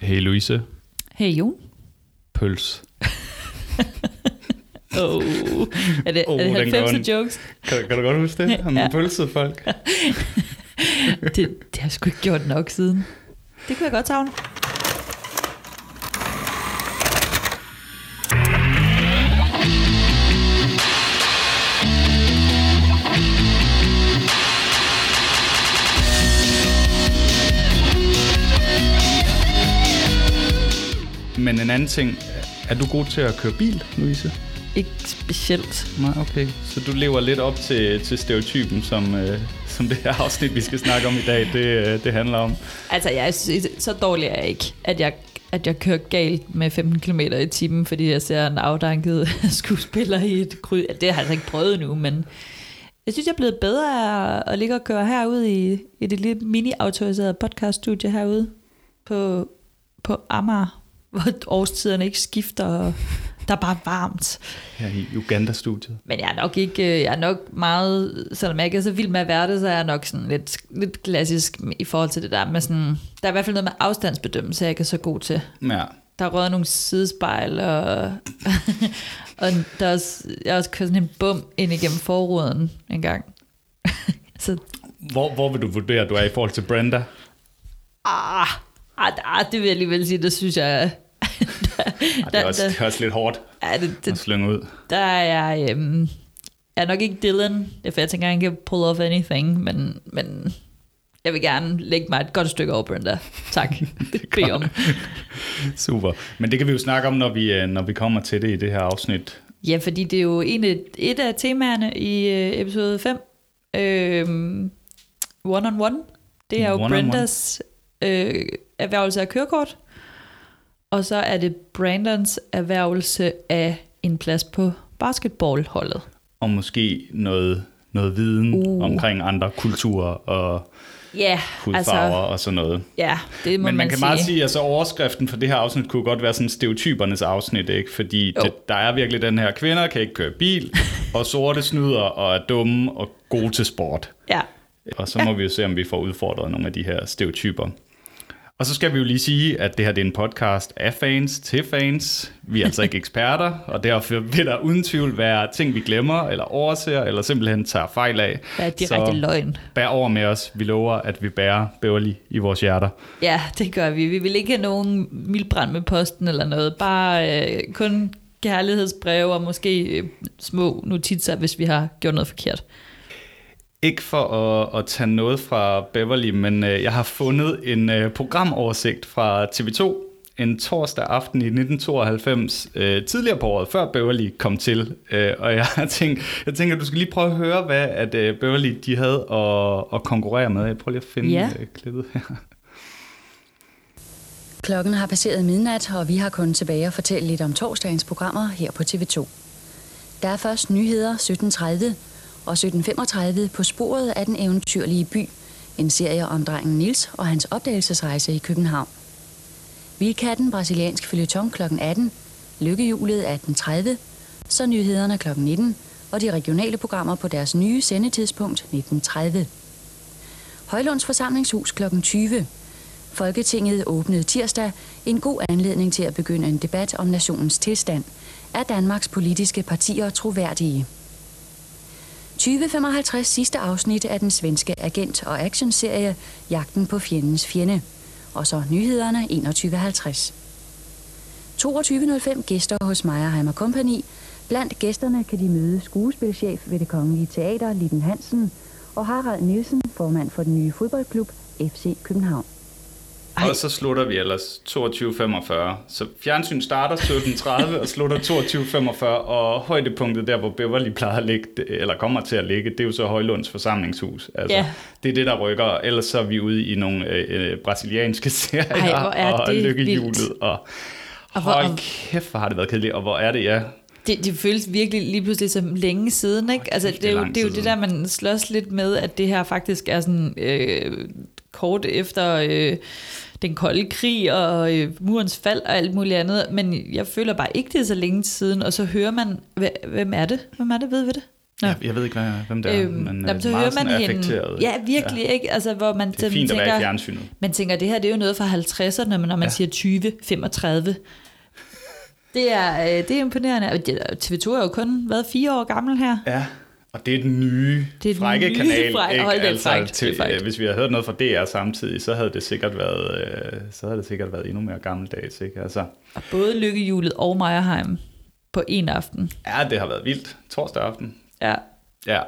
Hey Louise, Hey Jon. pøls. Oh. Er det, Oh, er det den går 90'er ondt. jokes? Kan, kan du godt huske det? Han ja. pølsede folk. Det, det har jeg sgu ikke gjort nok siden. Det kunne jeg godt savne. Men en anden ting, er du god til at køre bil, Louise? Ikke specielt. Nej, okay. Så du lever lidt op til, til stereotypen, som, øh, som det her afsnit, vi skal snakke om i dag, det, øh, det handler om. Altså, jeg er så- dårlig er jeg ikke, at jeg, at jeg kører galt med 15 km i timen, fordi jeg ser en afdanket skuespiller i et kryds. Det har jeg altså ikke prøvet nu, men jeg synes, jeg er blevet bedre af at ligge og køre herude i, i det lille mini-autoriserede podcaststudie herude på, på Amager, hvor årstiderne ikke skifter, og der er bare varmt. Her i Uganda-studiet. Men jeg er nok ikke, øh, jeg er nok meget, selvom jeg ikke er så vild med at være det, så er jeg nok sådan lidt, lidt klassisk i forhold til det der med sådan, der er i hvert fald noget med afstandsbedømmelse, jeg ikke er så god til. Ja, Der er røget nogle sidespejl, og, og der er også, jeg har også kørt sådan en bum ind igennem forruden en gang. så, hvor, hvor vil du vurdere, at du er i forhold til Brenda? ah, ah, ah, det vil jeg alligevel sige, det synes jeg, Ej, det, er også, det er også lidt hårdt ja, det, at det, slynge ud. der er jeg, øhm, jeg er nok ikke Dylan, for jeg tænker, han kan pull off anything, men, men jeg vil gerne lægge mig et godt stykke over Brenda. Tak. det beder om. Super. Men det kan vi jo snakke om, når vi, øh, når vi kommer til det i det her afsnit. Ja, fordi det er jo en af, et af temaerne i øh, episode 5. Øhm, one on one. Det er jo One on Brendas øh, erhvervelse af kørekort. Og så er det Brandons erhvervelse af en plads på basketballholdet. Og måske noget, noget viden Uh. omkring andre kulturer og Ja, hudfarver altså, og sådan noget. ja, det må Men man, man kan sige. meget sige, at altså, overskriften for det her afsnit kunne godt være sådan stereotypernes afsnit, ikke? Fordi Jo. det, der er virkelig den her, kvinder kan ikke køre bil, og sorte snyder og er dumme og gode til sport. Ja, Og så må vi jo se, om vi får udfordret nogle af de her stereotyper. Og så skal vi jo lige sige, at det her det er en podcast af fans til fans. Vi er altså ikke eksperter, og derfor vil der uden tvivl være ting, vi glemmer, eller overser, eller simpelthen tager fejl af. det er direkte løgn. bær over med os. Vi lover, at vi bærer Beverly i vores hjerter. Ja, det gør vi. Vi vil ikke have nogen mildbrand med posten eller noget. Bare øh, kun kærlighedsbreve og måske øh, små notitser, hvis vi har gjort noget forkert. Ikke for at, at tage noget fra Beverly, men øh, jeg har fundet en øh, programoversigt fra TV2 en torsdag aften i 1992, øh, tidligere på året, før Beverly kom til. Øh, og jeg har tænkt, jeg tænker, du skal lige prøve at høre, hvad at, øh, Beverly de havde at, at konkurrere med. Jeg prøver lige at finde Ja. øh, klippet her. Klokken har passeret midnat, og vi har kun tilbage at fortælle lidt om torsdagens programmer her på TV2. Der er først nyheder 17.30 og 17.35 på sporet af den eventyrlige by. En serie om drengen Nils og hans opdagelsesrejse i København. Vildkatten brasiliansk følgetong kl. 18, Lykkehjulet 18.30, så nyhederne kl. 19 og de regionale programmer på deres nye sendetidspunkt 19.30. Højlunds forsamlingshus kl. 20. Folketinget åbnede tirsdag en god anledning til at begynde en debat om nationens tilstand. Er Danmarks politiske partier troværdige? 2055 sidste afsnit af den svenske agent- og actionserie Jagten på fjendens fjende. Og så nyhederne 21.50. 22.05 gæster hos Meyerheim Company. Blandt gæsterne kan de møde skuespilchef ved det Kongelige Teater, Litten Hansen, og Harald Nielsen, formand for den nye fodboldklub FC København. Ej. Og så slutter vi ellers 22.45. Så fjernsyn starter 17.30 og slutter 22.45, og højdepunktet der, hvor Beverly plejer at ligge, eller kommer til at ligge, det er jo så Højlunds forsamlingshus. Altså, Ja. Det er det, der rykker, ellers så er vi ude i nogle øh, øh, brasilianske serier, Ej, og lykkehjulet, og, Og hvor- hold kæft, hvor har det været kedeligt, og hvor er det, ja. Det, det føles virkelig lige pludselig som længe siden, ikke? Altså, kæft, det, er jo, det er jo det der, man slås lidt med, at det her faktisk er sådan øh, kort efter øh, den kolde krig og øh, murens fald og alt muligt andet, men jeg føler bare ikke, det er så længe siden, og så hører man, hvem er det? Hvem er det, ved vi det? Jeg, jeg ved ikke, hvem det er, øhm, men jamen, så hører man hende, Ja, virkelig ja. ikke. Altså, hvor man det er fint tænker, at være i fjernsynet. Man tænker, det her det er jo noget fra 50'erne, når man ja. siger 20, 35. Det er, øh, det er imponerende. TV2 er jo kun været fire år gammel her. Ja, og det er den nye det er den frække nye kanal. Fræk, ikke? Hold altså, frækt, til, frækt. Hvis vi havde hørt noget fra DR samtidig, så havde det sikkert været, øh, så havde det sikkert været endnu mere gammeldags. Ikke? Altså. Og både Lykkehjulet og Meierheim på en aften. Ja, det har været vildt. Torsdag aften. Ja. Ja,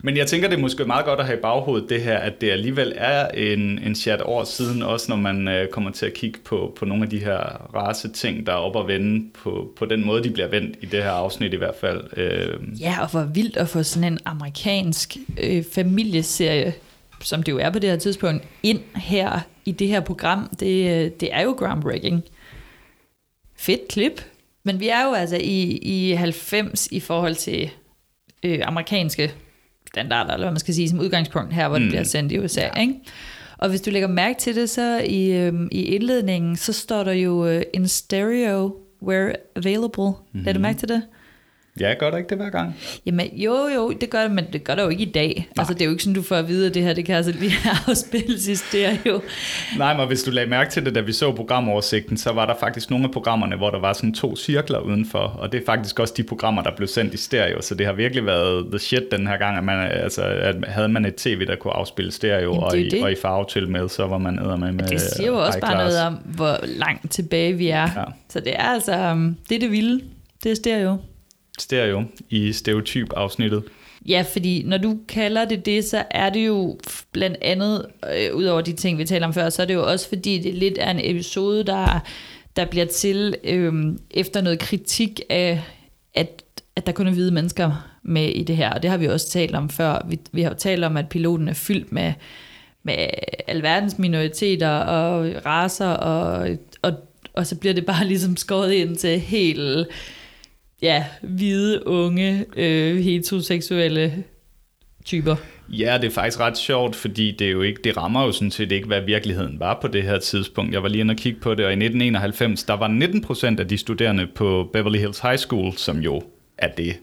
men jeg tænker, det er måske meget godt at have i baghovedet det her, at det alligevel er en, en chat år siden, også når man øh, kommer til at kigge på, på nogle af de her race ting, der er op og vende på, på den måde, de bliver vendt i det her afsnit i hvert fald. Øh. Ja, og hvor vildt at få sådan en amerikansk øh, familieserie, som det jo er på det her tidspunkt, ind her i det her program. Det, øh, det er jo groundbreaking. Fedt klip. Men vi er jo altså i, i 90 i forhold til øh, amerikanske standarder, eller hvad man skal sige, som udgangspunkt her, hvor mm. det bliver sendt i USA. Ja. Ikke? Og hvis du lægger mærke til det, så i, øh, i indledningen, så står der jo øh, in stereo where available. Mm-hmm. Lad du mærke til det? Ja, gør der ikke det hver gang? Jamen, jo, jo, det gør det, men det gør det jo ikke i dag. Nej. Altså, det er jo ikke sådan, du får at vide, at det her, det kan altså lige afspilles i stereo. Nej, men hvis du lagde mærke til det, da vi så programoversigten, så var der faktisk nogle af programmerne, hvor der var sådan to cirkler udenfor, og det er faktisk også de programmer, der blev sendt i stereo, så det har virkelig været the shit den her gang, at, man, altså, at havde man et tv, der kunne afspille stereo Jamen, og, i, det. og i farve til med, så var man ned med med Det siger jo også bare noget om, hvor langt tilbage vi er. Ja. Så det er altså, um, det er det vilde. Det er stereo stereo i stereotyp-afsnittet. Ja, fordi når du kalder det det, så er det jo blandt andet, øh, ud over de ting, vi taler om før, så er det jo også fordi, det lidt er en episode, der, der bliver til øh, efter noget kritik af, at, at der kun er hvide mennesker med i det her. Og det har vi også talt om før. Vi, vi har jo talt om, at piloten er fyldt med, med alverdens minoriteter og raser, og, og, og så bliver det bare ligesom skåret ind til helt ja, hvide, unge, øh, heteroseksuelle typer. Ja, det er faktisk ret sjovt, fordi det, er jo ikke, det rammer jo sådan set ikke, hvad virkeligheden var på det her tidspunkt. Jeg var lige inde og kigge på det, og i 1991, der var 19 procent af de studerende på Beverly Hills High School, som jo er det,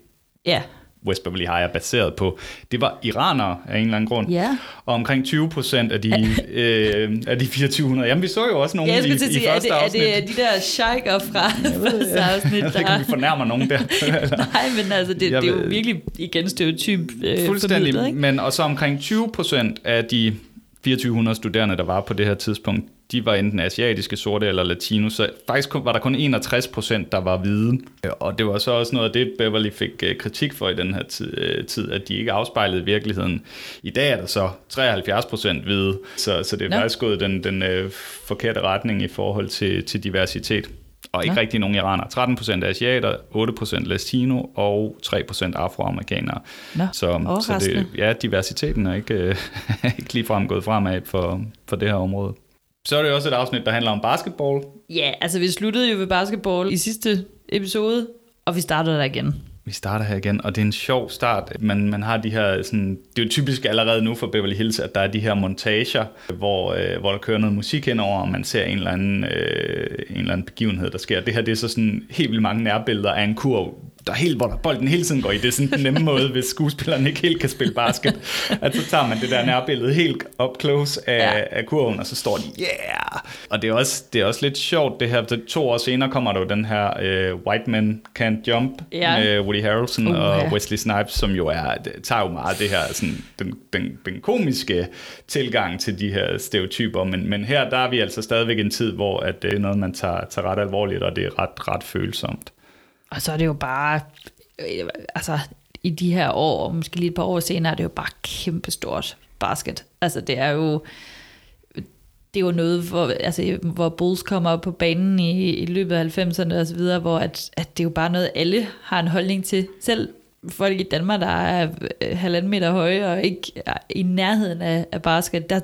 ja. West Beverly High er baseret på, det var iranere af en eller anden grund. Ja. Og omkring 20 procent af de, øh, af de 2400. Jamen, vi så jo også nogle ja, i, i sige, første er det, afsnit. Er det de der sheiker fra første afsnit? Jeg ved ikke, om vi fornærmer nogen der. Nej, men altså, det, det er jo virkelig igen stereotyp øh, Fuldstændig, ikke? men og så omkring 20 procent af de 2400 studerende, der var på det her tidspunkt, de var enten asiatiske, sorte eller latino, så faktisk var der kun 61 procent, der var hvide. Og det var så også noget af det, Beverly fik øh, kritik for i den her tid, øh, tid at de ikke afspejlede virkeligheden. I dag er der så 73 procent hvide, så, så det er ja. faktisk gået den, den øh, forkerte retning i forhold til, til diversitet. Og ikke ja. rigtig nogen iraner. 13 procent asiater, 8 procent latino og 3 procent afroamerikanere. Ja. Så, så det, ja, diversiteten er ikke, øh, ikke ligefrem gået fremad for, for det her område. Så er det også et afsnit, der handler om basketball. Ja, altså vi sluttede jo ved basketball i sidste episode, og vi startede der igen. Vi starter her igen, og det er en sjov start. Man, man har de her, sådan, det er jo typisk allerede nu for Beverly Hills, at der er de her montager, hvor, øh, hvor der kører noget musik indover, og man ser en eller, anden, øh, en eller anden begivenhed, der sker. Det her det er så sådan helt vildt mange nærbilleder af en kurv, der helt, hvor der bolden hele tiden går i. Det er sådan den nemme måde, hvis skuespilleren ikke helt kan spille basket. At så tager man det der nærbillede helt up close af, ja. af kurven, og så står de, yeah! Og det er også, det er også lidt sjovt, det her. To år senere kommer der jo den her uh, White Men Can't Jump ja. med Woody Harrelson uh, og ja. Wesley Snipes, som jo er, tager jo meget det her, sådan, den, den, den komiske tilgang til de her stereotyper. Men, men her, der er vi altså stadigvæk en tid, hvor at det er noget, man tager, tager ret alvorligt, og det er ret, ret følsomt. Og så er det jo bare, øh, altså i de her år, og måske lige et par år senere, er det jo bare kæmpestort basket. Altså det er jo, det er jo noget, hvor, altså, hvor Bulls kommer op på banen i, i løbet af 90'erne og så videre, hvor at, at det er jo bare noget, alle har en holdning til. Selv folk i Danmark, der er øh, halvanden meter høje og ikke er i nærheden af, af basket, der,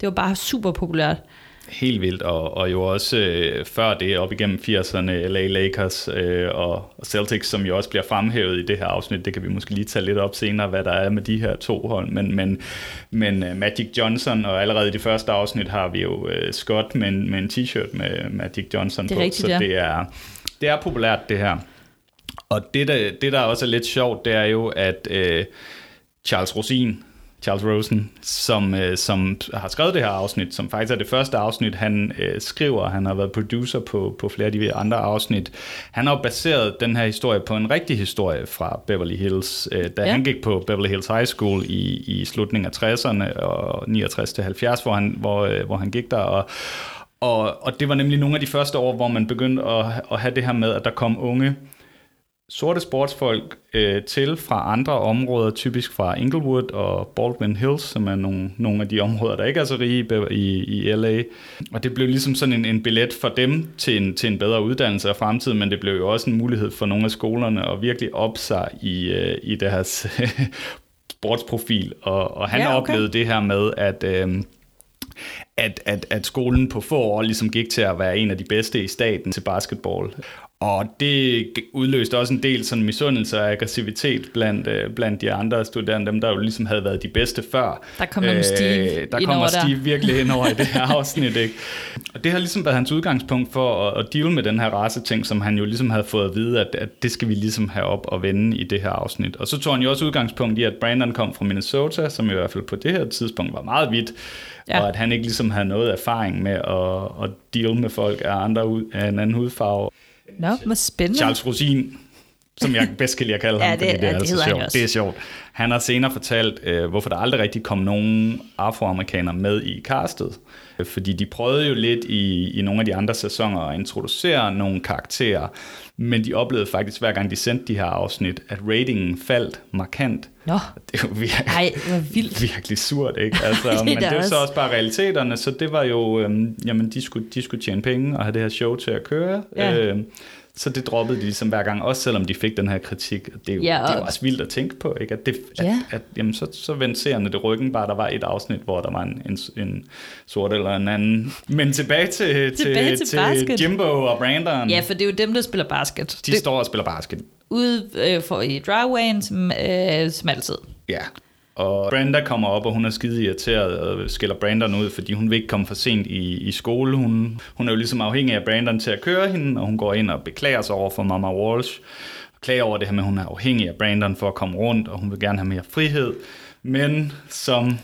det var bare super populært. Helt vildt, og, og jo også øh, før det, op igennem 80'erne, LA Lakers øh, og, Celtics, som jo også bliver fremhævet i det her afsnit, det kan vi måske lige tage lidt op senere, hvad der er med de her to hold, men, men, men uh, Magic Johnson, og allerede i det første afsnit har vi jo uh, Scott med, med en t-shirt med Magic Johnson på, rigtigt, så ja. det er, det er populært det her. Og det der, det, der også er lidt sjovt, det er jo, at øh, Charles Rosin, Charles Rosen, som, øh, som har skrevet det her afsnit, som faktisk er det første afsnit, han øh, skriver, han har været producer på, på flere af de andre afsnit. Han har jo baseret den her historie på en rigtig historie fra Beverly Hills, øh, da ja. han gik på Beverly Hills High School i, i slutningen af 60'erne og 69 til 70, hvor han, hvor, øh, hvor han gik der, og, og, og det var nemlig nogle af de første år, hvor man begyndte at, at have det her med, at der kom unge sorte sportsfolk øh, til fra andre områder, typisk fra Inglewood og Baldwin Hills, som er nogle, nogle af de områder, der ikke er så rige i, i LA. Og det blev ligesom sådan en, en billet for dem til en, til en bedre uddannelse af fremtiden, men det blev jo også en mulighed for nogle af skolerne at virkelig op sig i, øh, i deres sportsprofil. Og, og han ja, okay. oplevede det her med, at... Øh, at, at, at skolen på få år ligesom gik til at være en af de bedste i staten til basketball. Og det udløste også en del sådan misundelse og aggressivitet blandt, øh, blandt de andre studerende, dem der jo ligesom havde været de bedste før. Der kommer øh, Steve Der kommer Steve der. virkelig ind over i det her afsnit. Ikke? Og det har ligesom været hans udgangspunkt for at, at deal med den her race-ting, som han jo ligesom havde fået at vide, at, at det skal vi ligesom have op og vende i det her afsnit. Og så tog han jo også udgangspunkt i, at Brandon kom fra Minnesota, som i hvert fald på det her tidspunkt var meget vidt, ja. og at han ikke ligesom havde noget erfaring med at, at deal med folk af, andre, af en anden hudfarve. Nå, hvor spændende. Charles Rosin, som jeg bedst kan lide at kalde ham, ja, det, fordi det er ja, altså sjovt. Det er sjovt. Han har senere fortalt, øh, hvorfor der aldrig rigtig kom nogen afroamerikanere med i castet. Fordi de prøvede jo lidt i, i nogle af de andre sæsoner at introducere nogle karakterer, men de oplevede faktisk, hver gang de sendte de her afsnit, at ratingen faldt markant. Nå, det var virkelig, Ej, hvor vildt. virkelig surt, ikke? Altså, det men det er så også bare realiteterne, så det var jo, øhm, jamen de skulle, de skulle tjene penge og have det her show til at køre. Ja. Øhm, så det droppede de ligesom hver gang, også selvom de fik den her kritik. Det er jo, ja, og... det er jo også vildt at tænke på, ikke? At, det, ja. at, at jamen, så, så vendte seerne det ryggen, bare der var et afsnit, hvor der var en, en, en sort eller en anden. Men tilbage til, tilbage til, til, til Jimbo og Brandon. Ja, for det er jo dem, der spiller basket. De det... står og spiller basket. Ude øh, for i drywayen, som, øh, som altid. Ja, og Brenda kommer op, og hun er skide irriteret og skiller Brandon ud, fordi hun vil ikke komme for sent i, i skole. Hun, hun er jo ligesom afhængig af Brandon til at køre hende, og hun går ind og beklager sig over for Mama Walsh. Og klager over det her med, at hun er afhængig af Brandon for at komme rundt, og hun vil gerne have mere frihed. Men som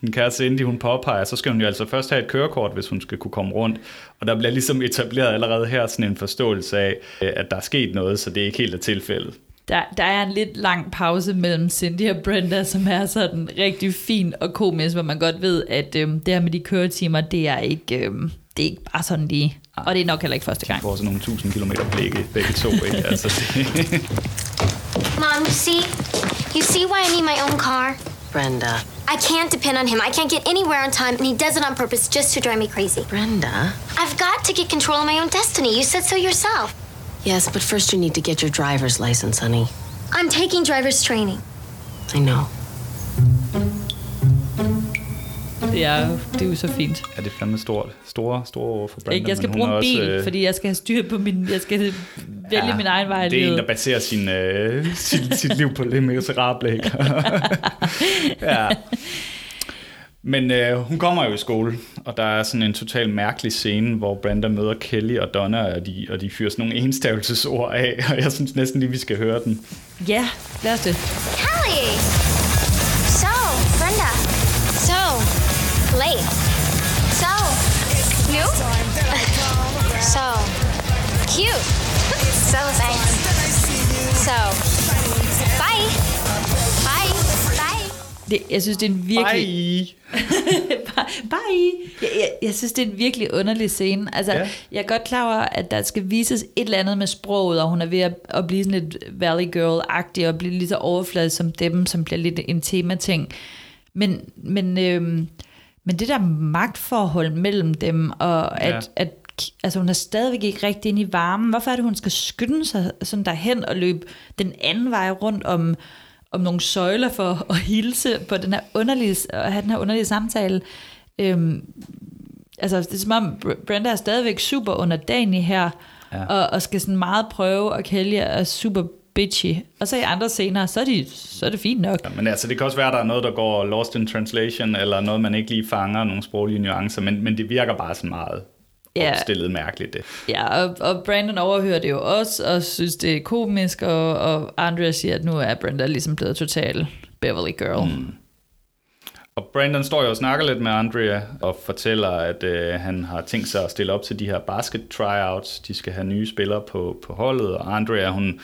den kære Cindy, hun påpeger, så skal hun jo altså først have et kørekort, hvis hun skal kunne komme rundt. Og der bliver ligesom etableret allerede her sådan en forståelse af, at der er sket noget, så det er ikke helt er tilfældet. Der, der er en lidt lang pause mellem Cindy og Brenda, som er sådan rigtig fin og komisk, hvor man godt ved, at øhm, det her med de køretimer, det er ikke, øhm, det er ikke bare sådan lige. Og det er nok heller ikke første gang. De får sådan nogle tusind kilometer blikke, begge to. Ikke? altså, Mom, you see? You see why I need my own car? Brenda. I can't depend on him. I can't get anywhere on time, and he does it on purpose just to drive me crazy. Brenda? I've got to get control of my own destiny. You said so yourself. Yes, but first you need to get your driver's license, honey. I'm taking driver's training. I know. Det er, det er jo så fint. Ja, det er fandme stort. Store, store ord for Brandon. Ikke, jeg skal bruge en bil, også, øh... fordi jeg skal have styr på min... Jeg skal vælge ja, min egen vej Det er en, der baserer sin, øh, sit, sit liv på det miserable, ikke? ja. Men øh, hun kommer jo i skole, og der er sådan en total mærkelig scene, hvor Brenda møder Kelly og Donna, og de, og de fyrer sådan nogle enstavelsesord af, og jeg synes næsten lige, vi skal høre den. Ja, lad os det. Kelly! So, Brenda. So, late. So, new? so, cute. so, thanks. So, Det, jeg synes, det er en virkelig... Bye! Bye. Jeg, jeg, jeg synes, det er en virkelig underlig scene. Altså, ja. Jeg er godt klar over, at der skal vises et eller andet med sproget, og hun er ved at, at blive sådan et Valley Girl-agtig, og blive lige så overfladet som dem, som bliver lidt en temating. Men, men, øhm, men det der magtforhold mellem dem, og at, ja. at altså hun er stadigvæk ikke rigtig ind i varmen. Hvorfor er det, hun skal skynde sig sådan derhen og løbe den anden vej rundt om om nogle søjler for at hilse på den her underlige, at have den her underlige samtale. Øhm, altså, det er som om Brenda er stadigvæk super underdanig her, ja. og, og skal sådan meget prøve, og Kelly er super bitchy. Og så i andre scener, så er, de, så er det fint nok. Ja, men altså, det kan også være, at der er noget, der går lost in translation, eller noget, man ikke lige fanger, nogle sproglige nuancer, men, men det virker bare så meget Ja. opstillet mærkeligt. Det. Ja, og, og Brandon overhører det jo også, og synes, det er komisk, og, og Andrea siger, at nu er Brenda ligesom blevet total Beverly Girl. Mm. Og Brandon står jo og snakker lidt med Andrea og fortæller, at øh, han har tænkt sig at stille op til de her basket tryouts. De skal have nye spillere på, på holdet, og Andrea, hun, hun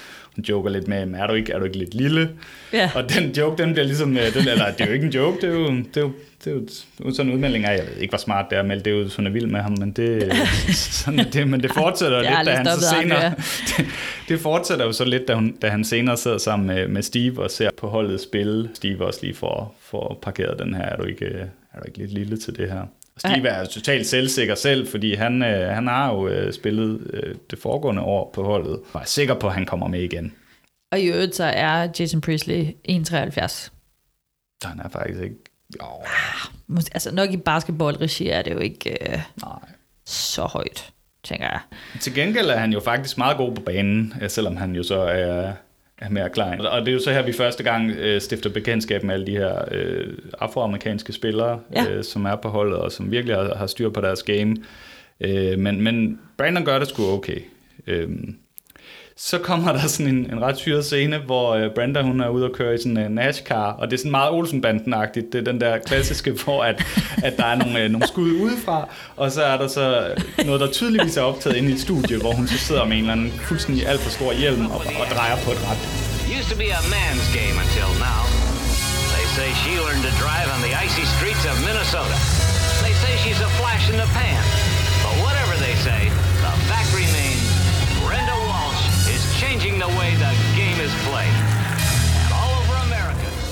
joker lidt med, er du ikke, er du ikke lidt lille? Ja. Og den joke, den bliver ligesom, øh, den, eller det er jo ikke en joke, det er jo, det er jo, det er jo sådan en udmelding af, jeg ved ikke, hvor smart det er at melde det ud, hun er vild med ham, men det, sådan, det, men det fortsætter lidt, da han så senere, det, det fortsætter jo så lidt, da, hun, da han senere sidder sammen med, med Steve og ser på holdet spille. Steve også lige får, får parkeret den her, er du ikke, øh, er du ikke lidt lille til det her? Steve er totalt selvsikker selv, fordi han, øh, han har jo øh, spillet øh, det foregående år på holdet, og er sikker på, at han kommer med igen. Og i øvrigt så er Jason Priestley 1,73. Så han er faktisk ikke... Jo, Mås- Altså nok i basketballregi er det jo ikke øh, nej. så højt, tænker jeg. Til gengæld er han jo faktisk meget god på banen, øh, selvom han jo så er, er mere klein. Og det er jo så her, vi første gang øh, stifter bekendtskab med alle de her øh, afroamerikanske spillere, Ja. øh, som er på holdet, og som virkelig har, har styr på deres game. Øh, men, men Brandon gør det sgu okay. Øh, så kommer der sådan en, en ret syret scene, hvor øh, Brenda hun er ude og køre i sådan en NASCAR, og det er sådan meget Olsenbanden-agtigt. Det er den der klassiske, hvor at, at der er nogle, øh, nogle skud udefra, og så er der så noget, der tydeligvis er optaget inde i et studie, hvor hun så sidder med en eller anden fuldstændig alt for stor hjelm og, og drejer på et ret. Used to be a man's game until now. They say she learned to drive on the icy streets of Minnesota.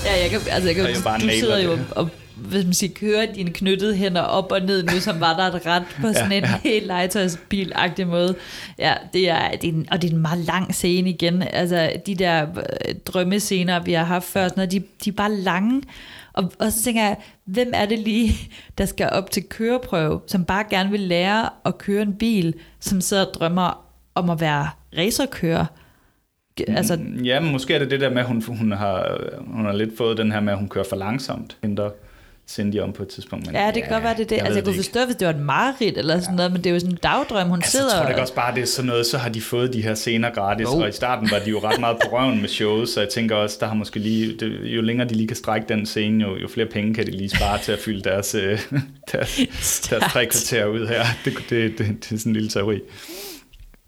Ja, jeg kan, altså jeg kan, jo bare du sidder jo og hvis man siger, kører dine knyttede hænder op og ned nu, som var der et ret på sådan en helt legetøjsbil-agtig måde. Ja, det er, det er en, og det er en meget lang scene igen. Altså, de der øh, drømmescener, vi har haft før, sådan noget, de, de er bare lange. Og, og så tænker jeg, hvem er det lige, der skal op til køreprøve, som bare gerne vil lære at køre en bil, som sidder og drømmer om at være racerkører? Altså, Ja, men måske er det det der med, at hun, hun, har, hun har lidt fået den her med, at hun kører for langsomt, henter Cindy om på et tidspunkt. Men, Ja, det kan godt være, det er det. jeg Altså, ved jeg kunne det forstå, hvis det var et mareridt eller sådan noget, men det er jo sådan en dagdrøm, hun Altså, sidder... jeg tror det også bare, det er sådan noget, så har de fået de her scener gratis, Jo. og i starten var de jo ret meget på røven med showet, så jeg tænker også, der har måske lige, det, jo længere de lige kan strække den scene, jo, jo flere penge kan de lige spare til at fylde deres, øh, deres, deres tre kvarter ud her. Det, det, det, det er sådan en lille teori.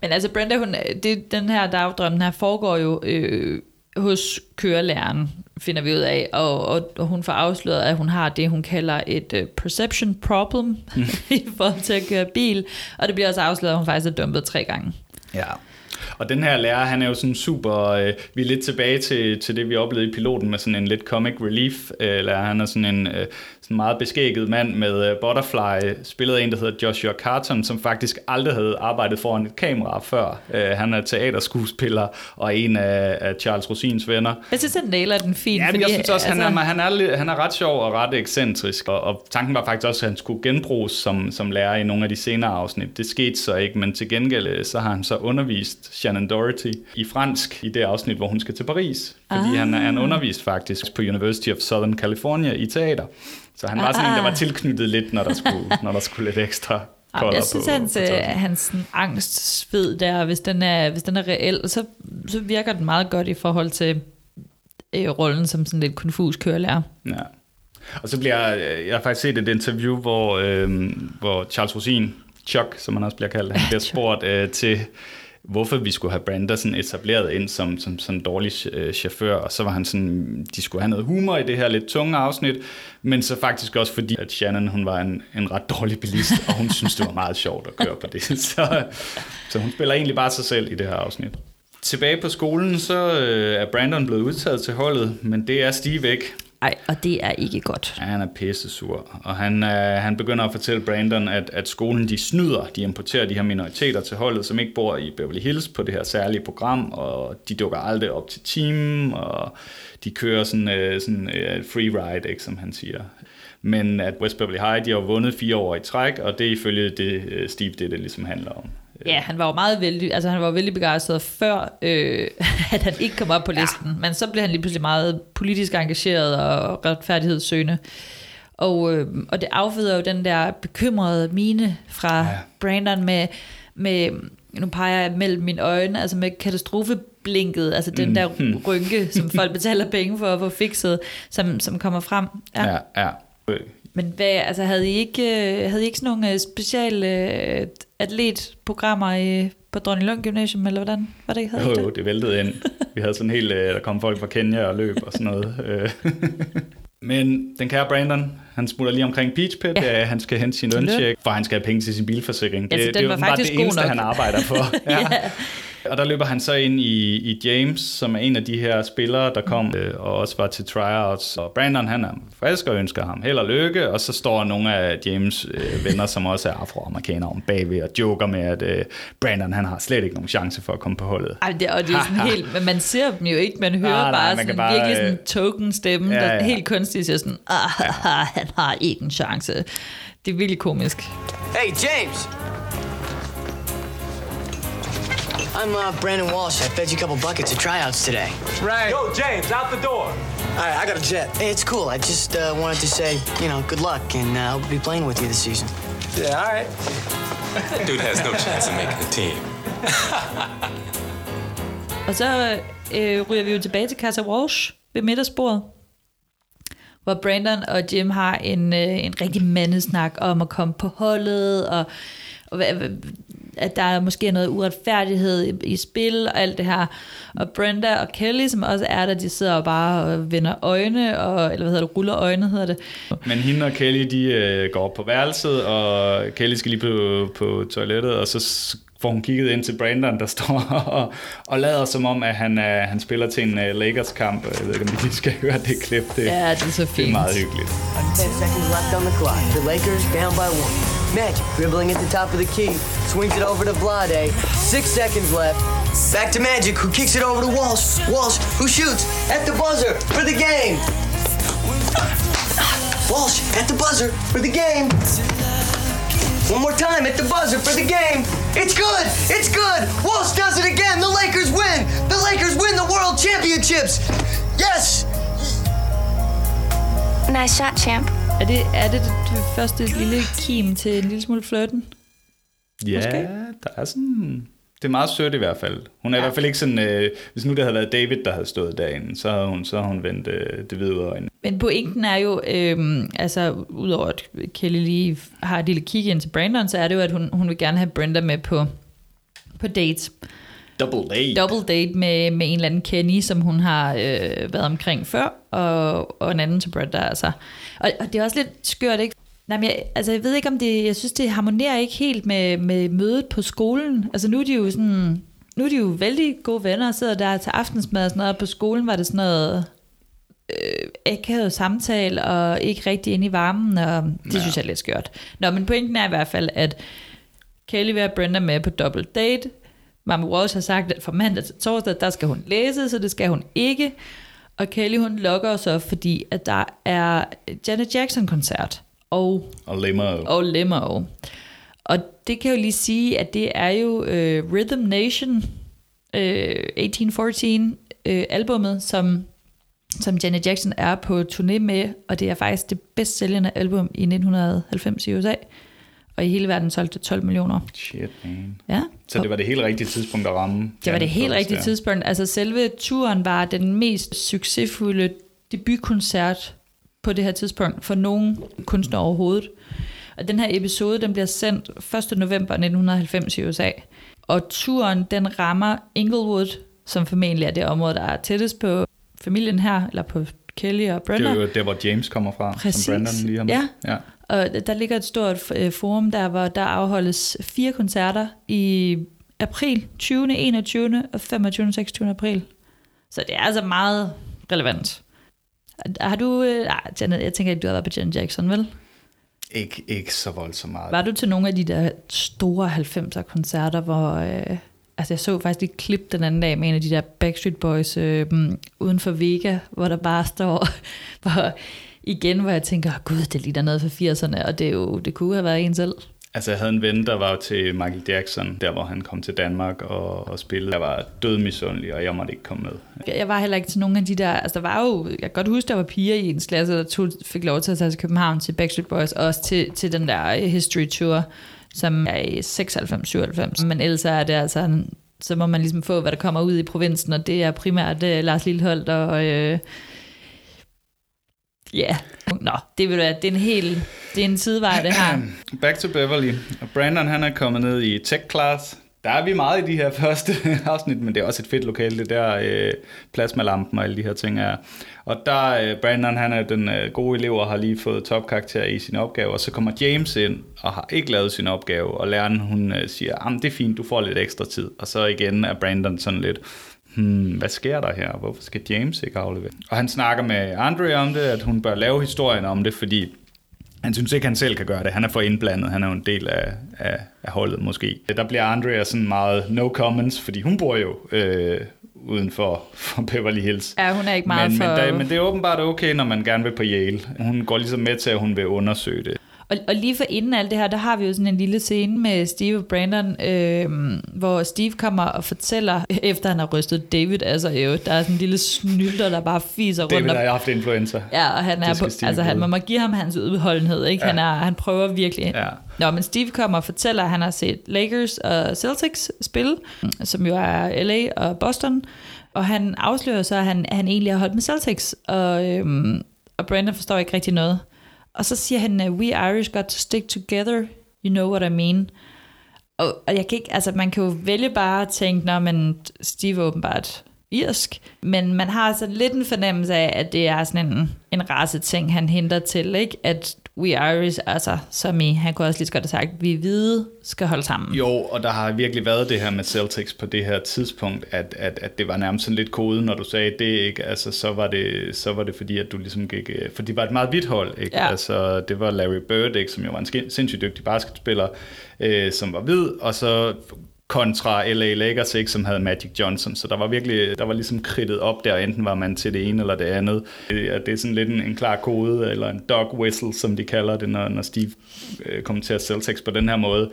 Men altså, Brenda, hun, det, den her dagdrøm, den her foregår jo øh, hos kørelæreren, finder vi ud af, og, og, og hun får afsløret, at hun har det, hun kalder et uh, perception problem Mm. i forhold til at køre bil, og det bliver også afsløret, at hun faktisk er dumpet tre gange. Ja. Og den her lærer, han er jo sådan super, øh, vi er lidt tilbage til, til det, vi oplevede i piloten med sådan en lidt comic relief øh, lærer. Han er sådan en øh, sådan meget beskægget mand med øh, Butterfly, spillet af en, der hedder Joshua Carton, som faktisk aldrig havde arbejdet foran et kamera før. Øh, han er teaterskuespiller og en af, af Charles Rosins venner. Jeg synes, han nailer den fint. Ja, men jeg synes også, altså... han, er, altså, han, er, han er ret sjov og ret ekscentrisk, og, og tanken var faktisk også, at han skulle genbruges som, som lærer i nogle af de senere afsnit. Det skete så ikke, men til gengæld øh, så har han så undervist Shannon Doherty i fransk i det afsnit, hvor hun skal til Paris, fordi ah. han, er- han undervist faktisk på University of Southern California i teater. Så han var sådan en, der var tilknyttet lidt, når der skulle, når der skulle lidt ekstra Jamen, kolder jeg synes, på, hans, på øh, toppen. hans sådan, angstsved der, hvis den er, hvis den er reel, så, så virker den meget godt i forhold til øh, rollen som sådan lidt konfus kørelærer. Ja. Og så bliver jeg, jeg har faktisk set et interview, hvor, øh, hvor Charles Rosin, Chuck, som han også bliver kaldt, han bliver spurgt øh, til, hvorfor vi skulle have Brander sådan etableret ind som, som som en dårlig øh, chauffør, og så var han sådan, de skulle have noget humor i det her lidt tunge afsnit, men så faktisk også fordi, at Shannon, hun var en, en ret dårlig bilist, og hun synes, det var meget sjovt at køre på det. Så, så hun spiller egentlig bare sig selv i det her afsnit. Tilbage på skolen, så øh, er Brandon blevet udtaget til holdet, men det er Steve ikke. Ej, og det er ikke godt. Ja, han er pisse sur, og han, øh, han begynder at fortælle Brandon, at, at skolen de snyder, de importerer de her minoriteter til holdet, som ikke bor i Beverly Hills på det her særlige program, og de dukker aldrig op til team, og de kører sådan, øh, sådan øh, free ride, ikke, som han siger. Men at West Beverly High, de har vundet fire år i træk, og det er ifølge det, øh, Steve, det, det ligesom handler om. Ja, han var jo meget vældig, altså han var vældig begejstret før, øh, at han ikke kom op på listen. Ja. Men så blev han lige pludselig meget politisk engageret og retfærdighedssøgende. Og, øh, og det afføder jo den der bekymrede mine fra ja. Brandon med, med, nu peger jeg mellem mine øjne, altså med katastrofeblinket, altså den der Mm. rynke, som folk betaler penge for at få fikset, som, som kommer frem. Ja, ja. Men hvad, altså, havde I ikke, øh, havde I ikke sådan nogle øh, speciale øh, atletprogrammer i, på Dronning Lund Gymnasium, eller hvordan var det, havde Jo, det? jo, det væltede ind. Vi havde sådan helt, øh, der kom folk fra Kenya og løb og sådan noget. øh. Men den kære Brandon, han smutter lige omkring Beach Pit. Ja. Han skal hente sin løncheck, for han skal have penge til sin bilforsikring. Det, Altså, det den er jo faktisk det eneste, nok. han arbejder for. Ja. Og der løber han så ind i, i James, som er en af de her spillere, der kom øh, og også var til tryouts. Og Brandon, han er frisk og ønsker ham held og lykke. Og så står nogle af James øh, venner, som også er afroamerikanere om bagved og joker med, at øh, Brandon, han har slet ikke nogen chance for at komme på holdet. Ej, det, og det er sådan helt, men man ser dem jo ikke, man hører Nej, nej, bare man sådan bare, virkelig sådan øh, en token stemme, ja, der ja. helt kunstigt siger sådan, ah, han har ikke en chance. Det er virkelig komisk. Hey, James! I'm uh, Brandon Walsh. I fed you a couple buckets of tryouts today. Right. Yo, James, out the door. All right, I got a jet. Hey, it's cool. I just uh, wanted to say, you know, good luck, and uh, I'll be playing with you this season. Yeah, all right. That dude has no chance of making the team. Og så øh, ryger vi jo tilbage til Casa Walsh ved middagsbordet, hvor Brandon og Jim har en, øh, en rigtig mandesnak om at komme på holdet, og, og hvad- hvad- at der er måske noget uretfærdighed i, i spil og alt det her. Og Brenda og Kelly, som også er der, de sidder og bare og vender øjne, og, eller hvad hedder det, ruller øjne hedder det. Men hende og Kelly, de øh, går op på værelset, og Kelly skal lige på, på toilettet, og så får hun kigget ind til Brandon, der står og, og lader som om, at han, er, han spiller til en uh, Lakers-kamp. Jeg ved ikke, om I lige skal høre det klip. Det, Ja, det er så det er fint. meget hyggeligt. 10 seconds left on the clock. The Lakers down by one. Magic dribbling at the top of the key. Swings it over to Vlade. Six seconds left. Back to Magic, who kicks it over to Walsh. Walsh, who shoots at the buzzer for the game. Walsh at the buzzer for the game. One more time at the buzzer for the game. It's good. It's good. Walsh does it again. The Lakers win. The Lakers win the World Championships. Yes. Nice shot, champ. Er det, er det det første lille kim til en lille smule flirten? Ja, Måske. der er sådan... Det er meget sødt i hvert fald. Hun er ja. i hvert fald ikke sådan... Øh, hvis nu det havde været David, der havde stået derinde, så havde hun, så havde hun vendt øh, det hvide ud af øjnene. Men pointen er jo, øhm, altså udover at Kelly lige har et lille kig ind til Brandon, så er det jo, at hun, hun vil gerne have Brenda med på, på dates. Double date. Double date med, med en eller anden Kenny, som hun har øh, været omkring før, og, og en anden til Brenda altså. Og, og det er også lidt skørt, ikke? Nej, men jeg, altså jeg ved ikke om det, jeg synes det harmonerer ikke helt med, med mødet på skolen. Altså nu er de jo sådan, nu er de jo vældig gode venner og sidder der til aftensmad og sådan noget. På skolen var det sådan noget øh, akavet samtale og ikke rigtig inde i varmen, og det ja. synes jeg er lidt skørt. Nå, men pointen er i hvert fald, at Kelly vil have Brenda med på double date. Mama Walsh har sagt, at fra mandag til torsdag, der skal hun læse, så det skal hun ikke. Og Kelly, hun lokker os op, fordi at der er Janet Jackson-koncert. Og Og limo. og Limo. Og det kan jeg jo lige sige, at det er jo øh, Rhythm Nation øh, 1814 øh, albummet, som, som Janet Jackson er på turné med, og det er faktisk det bedst sælgende album i 1990 i USA. Og i hele verden solgte det 12 millioner. Shit, man. Ja. Så det var det helt rigtige tidspunkt at ramme. Det var det helt rigtige tidspunkt. Altså selve turen var den mest succesfulde debutkoncert på det her tidspunkt for nogen kunstner overhovedet. Og den her episode, den bliver sendt 1. november 1990 i USA. Og turen, den rammer Inglewood, som formentlig er det område, der er tættest på familien her, eller på Kelly og Brenda. Det er jo der, hvor James kommer fra, Præcis. som Brandon lige har med. Ja. ja. Og der ligger et stort øh, forum der, hvor der afholdes fire koncerter i april, 20., 21. og 25. 26. april. Så det er altså meget relevant. Har du... Øh, nej, Janet, jeg tænker ikke, du har været på Janet Jackson, vel? Ikke, ikke så voldsomt meget. Var du til nogle af de der store 90'er koncerter, hvor... Øh, altså jeg så faktisk et klip den anden dag med en af de der Backstreet Boys øh, uden for Vega, hvor der bare står... hvor, igen, hvor jeg tænker, gud, det ligner noget fra 80'erne, og det, er jo, det kunne have været en selv. Altså, jeg havde en ven, der var til Michael Jackson, der hvor han kom til Danmark og, og spillede. Jeg var død misundelig, og jeg måtte ikke komme med. Jeg var heller ikke til nogen af de der, altså der var jo, jeg kan godt huske, der var piger i ens klasse, der tog, fik lov til at tage til København til Backstreet Boys, og også til, til den der øh, History Tour, som er i 96-97. Men ellers er det altså, så må man ligesom få, hvad der kommer ud i provinsen, og det er primært uh, Lars Lilleholdt og... Øh, Ja, yeah. nå, det vil være, det er en hel, det er en sidevej det her. Back to Beverly. Brandon han er kommet ned i tech class. Der er vi meget i de her første afsnit, men det er også et fedt lokale, det der øh, plasmalampen og alle de her ting er. Og der, øh, Brandon han er den øh, gode elev og har lige fået topkarakter i sin opgave, og så kommer James ind og har ikke lavet sin opgave, og læreren hun øh, siger, det er fint, du får lidt ekstra tid. Og så igen er Brandon sådan lidt, hmm, hvad sker der her? Hvorfor skal James ikke aflevere? Og han snakker med Andre om det, at hun bør lave historien om det, fordi han synes ikke, han selv kan gøre det. Han er for indblandet. Han er jo en del af, af, af holdet måske. Der bliver Andrea sådan meget no comments, fordi hun bor jo øh, uden for, for Beverly Hills. Ja, hun er ikke meget men, for... Men, der, men det er åbenbart okay, når man gerne vil på Yale. Hun går ligesom med til, at hun vil undersøge det. Og, og lige for inden alt det her, der har vi jo sådan en lille scene med Steve og Brandon, øh, hvor Steve kommer og fortæller, efter han har rystet David, altså jo, der er sådan en lille snylder, der bare fiser rundt. David har haft influenza. Ja, og han er på, altså han, man må give ham hans udholdenhed, ikke? Ja. Han, er, han prøver virkelig. Ja. Nå, men Steve kommer og fortæller, at han har set Lakers og Celtics spille, som jo er LA og Boston, og han afslører så, at han, han egentlig har holdt med Celtics, og, øhm, og Brandon forstår ikke rigtig noget. Og så siger han, uh, we Irish got to stick together, you know what I mean. Og, og jeg kan ikke, altså man kan jo vælge bare at tænke, når man Steve er åbenbart irsk, men man har altså lidt en fornemmelse af, at det er sådan en, en race ting, han henter til, ikke? At we Irish, altså som i, han kunne også lige så godt have sagt, vi hvide skal holde sammen. Jo, og der har virkelig været det her med Celtics på det her tidspunkt, at, at, at det var nærmest sådan lidt kode, når du sagde det, ikke? Altså, så var det, så var det fordi, at du ligesom gik, for det var et meget vidt hold, ikke? Ja. Altså, det var Larry Bird, ikke? Som jo var en sindssygt dygtig basketspiller, øh, som var hvid, og så kontra LA Lakers, ikke, som havde Magic Johnson. Så der var virkelig, der var ligesom kridtet op der, enten var man til det ene eller det andet. Det er sådan lidt en, en klar kode, eller en dog whistle, som de kalder det, når, når Steve øh, kommenterer Celtics på den her måde.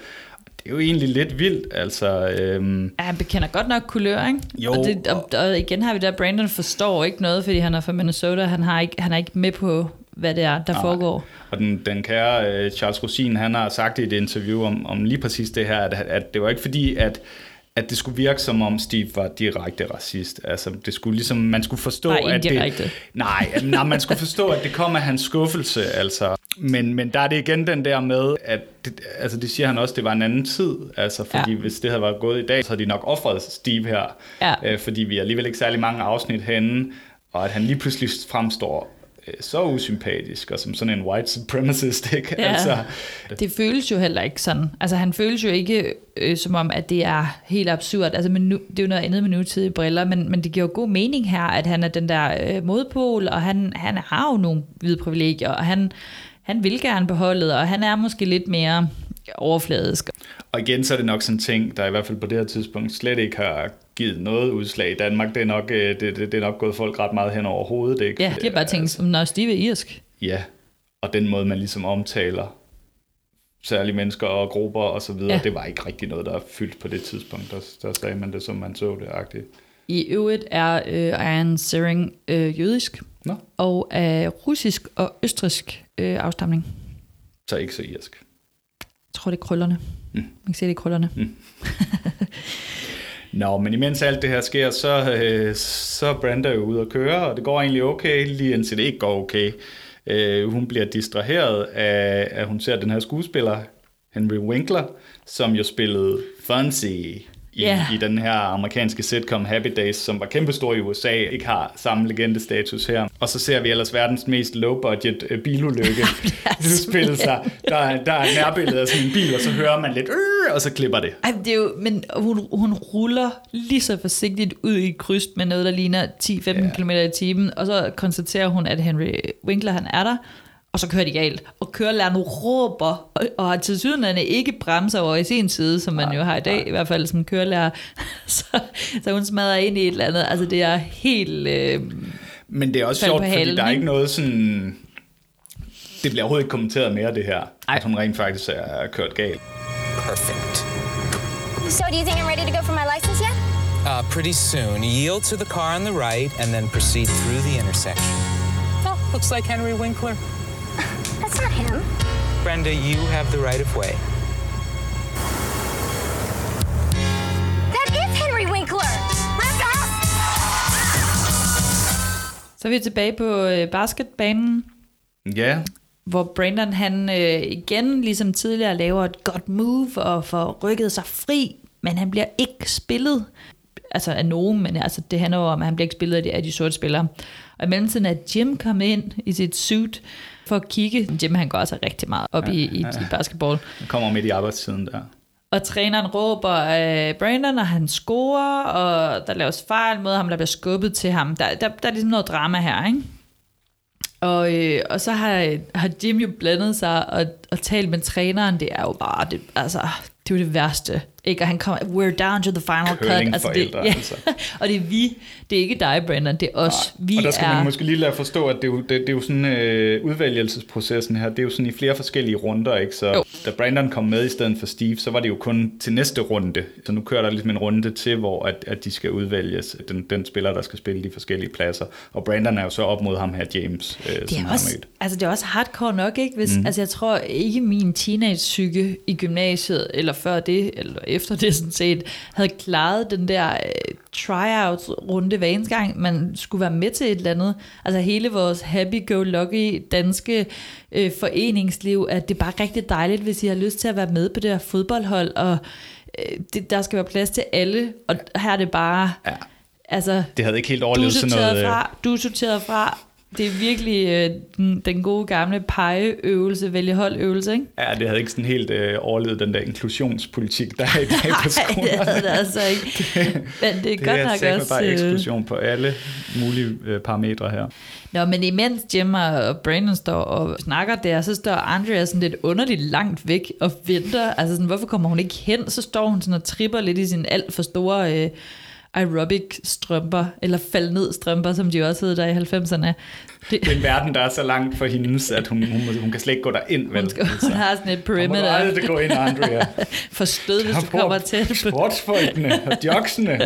Det er jo egentlig lidt vildt, altså... Øhm... Ja, han bekender godt nok kulør, ikke? Jo. Og, det, og, og igen har vi der, Brandon forstår ikke noget, fordi han er fra Minnesota, han, har ikke, han er ikke med på, hvad det er, der Nej. foregår. Og den, den kære uh, Charles Rosin, han har sagt i et interview om, om lige præcis det her, at, at det var ikke fordi, at at det skulle virke som om Steve var direkte racist. Altså, det skulle ligesom, man skulle forstå, Nej, at det... Nej, nej, man skulle forstå, at det kom af hans skuffelse, altså. Men, men der er det igen den der med, at det, altså det siger han også, det var en anden tid, altså fordi ja. hvis det havde været gået i dag, så havde de nok offret Steve her, ja. øh, fordi vi er alligevel ikke særlig mange afsnit henne, og at han lige pludselig fremstår så usympatisk, og som sådan en white supremacist, ikke? Ja, altså, det føles jo heller ikke sådan. Altså, han føles jo ikke øh, som om, at det er helt absurd. Altså, men nu, det er jo noget andet med nutidige briller, men, men det giver jo god mening her, at han er den der øh, modpol, og han, han har jo nogle hvide privilegier, og han, han vil gerne beholde, og han er måske lidt mere overfladisk. Og igen, så er det nok sådan en ting, der i hvert fald på det her tidspunkt slet ikke har givet noget udslag i Danmark. Det er nok, det, det, det er nok gået folk ret meget hen over hovedet. Ikke? Ja, det er bare tænkt, altså, når Steve er irsk. Ja, og den måde, man ligesom omtaler særlige mennesker og grupper og så videre, ja. det var ikke rigtig noget, der er fyldt på det tidspunkt. Der, der sagde man det, som man så det agtigt. I øvrigt er øh, Iron Sering øh, jødisk, Nå. og af russisk og østrisk øh, afstamning. Så ikke så irsk. Jeg tror, det er krøllerne. Mm. Man kan se, det er krøllerne. Mm. Nå, men imens alt det her sker, så, øh, så er jo ude at køre, og det går egentlig okay, lige indtil det ikke går okay. Øh, hun bliver distraheret af, at hun ser den her skuespiller, Henry Winkler, som jo spillede Fonzie i, yeah. i den her amerikanske sitcom Happy Days, som var kæmpestor i USA, ikke har samme legendestatus her. Og så ser vi ellers verdens mest low-budget uh, bilulykke spille sig. Der, der er nærbillede af sådan en bil, og så hører man lidt, øh, og så klipper det. Ej, det er jo, men hun, hun ruller lige så forsigtigt ud i kryds med noget, der ligner 10-15 yeah. km i timen, og så konstaterer hun, at Henry Winkler han er der, og så kører de galt. Og kørelæreren råber, og, og har til sydenlande ikke bremser over i sin side, som man nej, jo har i dag, nej. i hvert fald som kørelærer. så, så hun smadrer ind i et eller andet. Altså det er helt... Øh, Men det er også sjovt, fordi der er ikke noget sådan det bliver overhovedet ikke kommenteret mere, det her. Ej. At hun rent faktisk er kørt galt. Perfect. So, do you think I'm ready to go for my license yet? Uh, pretty soon. Yield to the car on the right and then proceed through the intersection. Oh, looks like Henry Winkler. That's not him. Brenda, you have the right of way. That is Henry Winkler. Brenda! Så er vi tilbage på øh, basketbanen, Ja, hvor Brandon han øh, igen, ligesom tidligere, laver et godt move og får rykket sig fri, men han bliver ikke spillet. Altså af nogen, men altså, det handler jo om, at han bliver ikke spillet af de, af de sorte spillere. Og i mellemtiden er Jim kommet ind i sit suit for at kigge. Jim han går altså rigtig meget op ja, i, i, i basketball. den kommer midt i arbejdstiden der. Og træneren råber af Brandon, og han scorer, og der laves fejl mod ham, der bliver skubbet til ham. Der, der, der er ligesom noget drama her, ikke? Og, øh, og så har, har Jim jo blandet sig og, og talt med træneren. Det er jo bare, det, altså, det er jo det værste. Ikke? Og han kommer, we're down to the final cut. Altså, det, ja. altså. og det er vi. Det er ikke dig, Brandon. Det er os. Vi og der skal er... man måske lige lade forstå, at det er jo, det, det er jo sådan, øh, udvælgelsesprocessen her, det er jo sådan i flere forskellige runder, ikke? Så Jo. da Brandon kom med i stedet for Steve, så var det jo kun til næste runde. Så nu kører der ligesom en runde til, hvor at, at de skal udvælges, den, den spiller, der skal spille de forskellige pladser. Og Brandon er jo så op mod ham her, James, øh, Det som er, har også, mødt. altså det er også hardcore nok, ikke? Hvis, mm. Altså jeg tror ikke min teenage-psyke i gymnasiet, eller før det, eller efter det sådan set, havde klaret den der uh, tryout-runde hver eneste gang, man skulle være med til et eller andet. Altså hele vores happy-go-lucky danske øh, foreningsliv, at det er bare rigtig dejligt, hvis I har lyst til at være med på det her fodboldhold, og øh, det, der skal være plads til alle, og her er det bare... Ja. Altså, Det havde ikke helt er overlevet sådan noget... øh, fra, du er sorteret fra. Det er virkelig øh, den, den gode gamle pegeøvelse, vælge holdøvelse, ikke? Ja, det havde ikke sådan helt øh, overlevet den der inklusionspolitik, der er i dag på Nej, det er det altså ikke. Men det er Det godt er nok også... bare øh, eksklusion på alle mulige øh, parametre her. Nå, men imens Jim og Brandon står og snakker der, så står Andrea sådan lidt underligt langt væk og venter. Altså sådan, hvorfor kommer hun ikke hen? Så står hun sådan og tripper lidt i sin alt for store øh, aerobic strømper, eller fald ned strømper, som de også hed der i 90'erne. Det, Det er en verden, der er så langt for hendes, at hun, hun, hun kan slet ikke gå derind. Vel? hun, skal, hun har sådan et Der må du perimeter aldrig gå ind, Andrea. for stød, hvis du kommer tæt på. Sportsfolkene og joksene.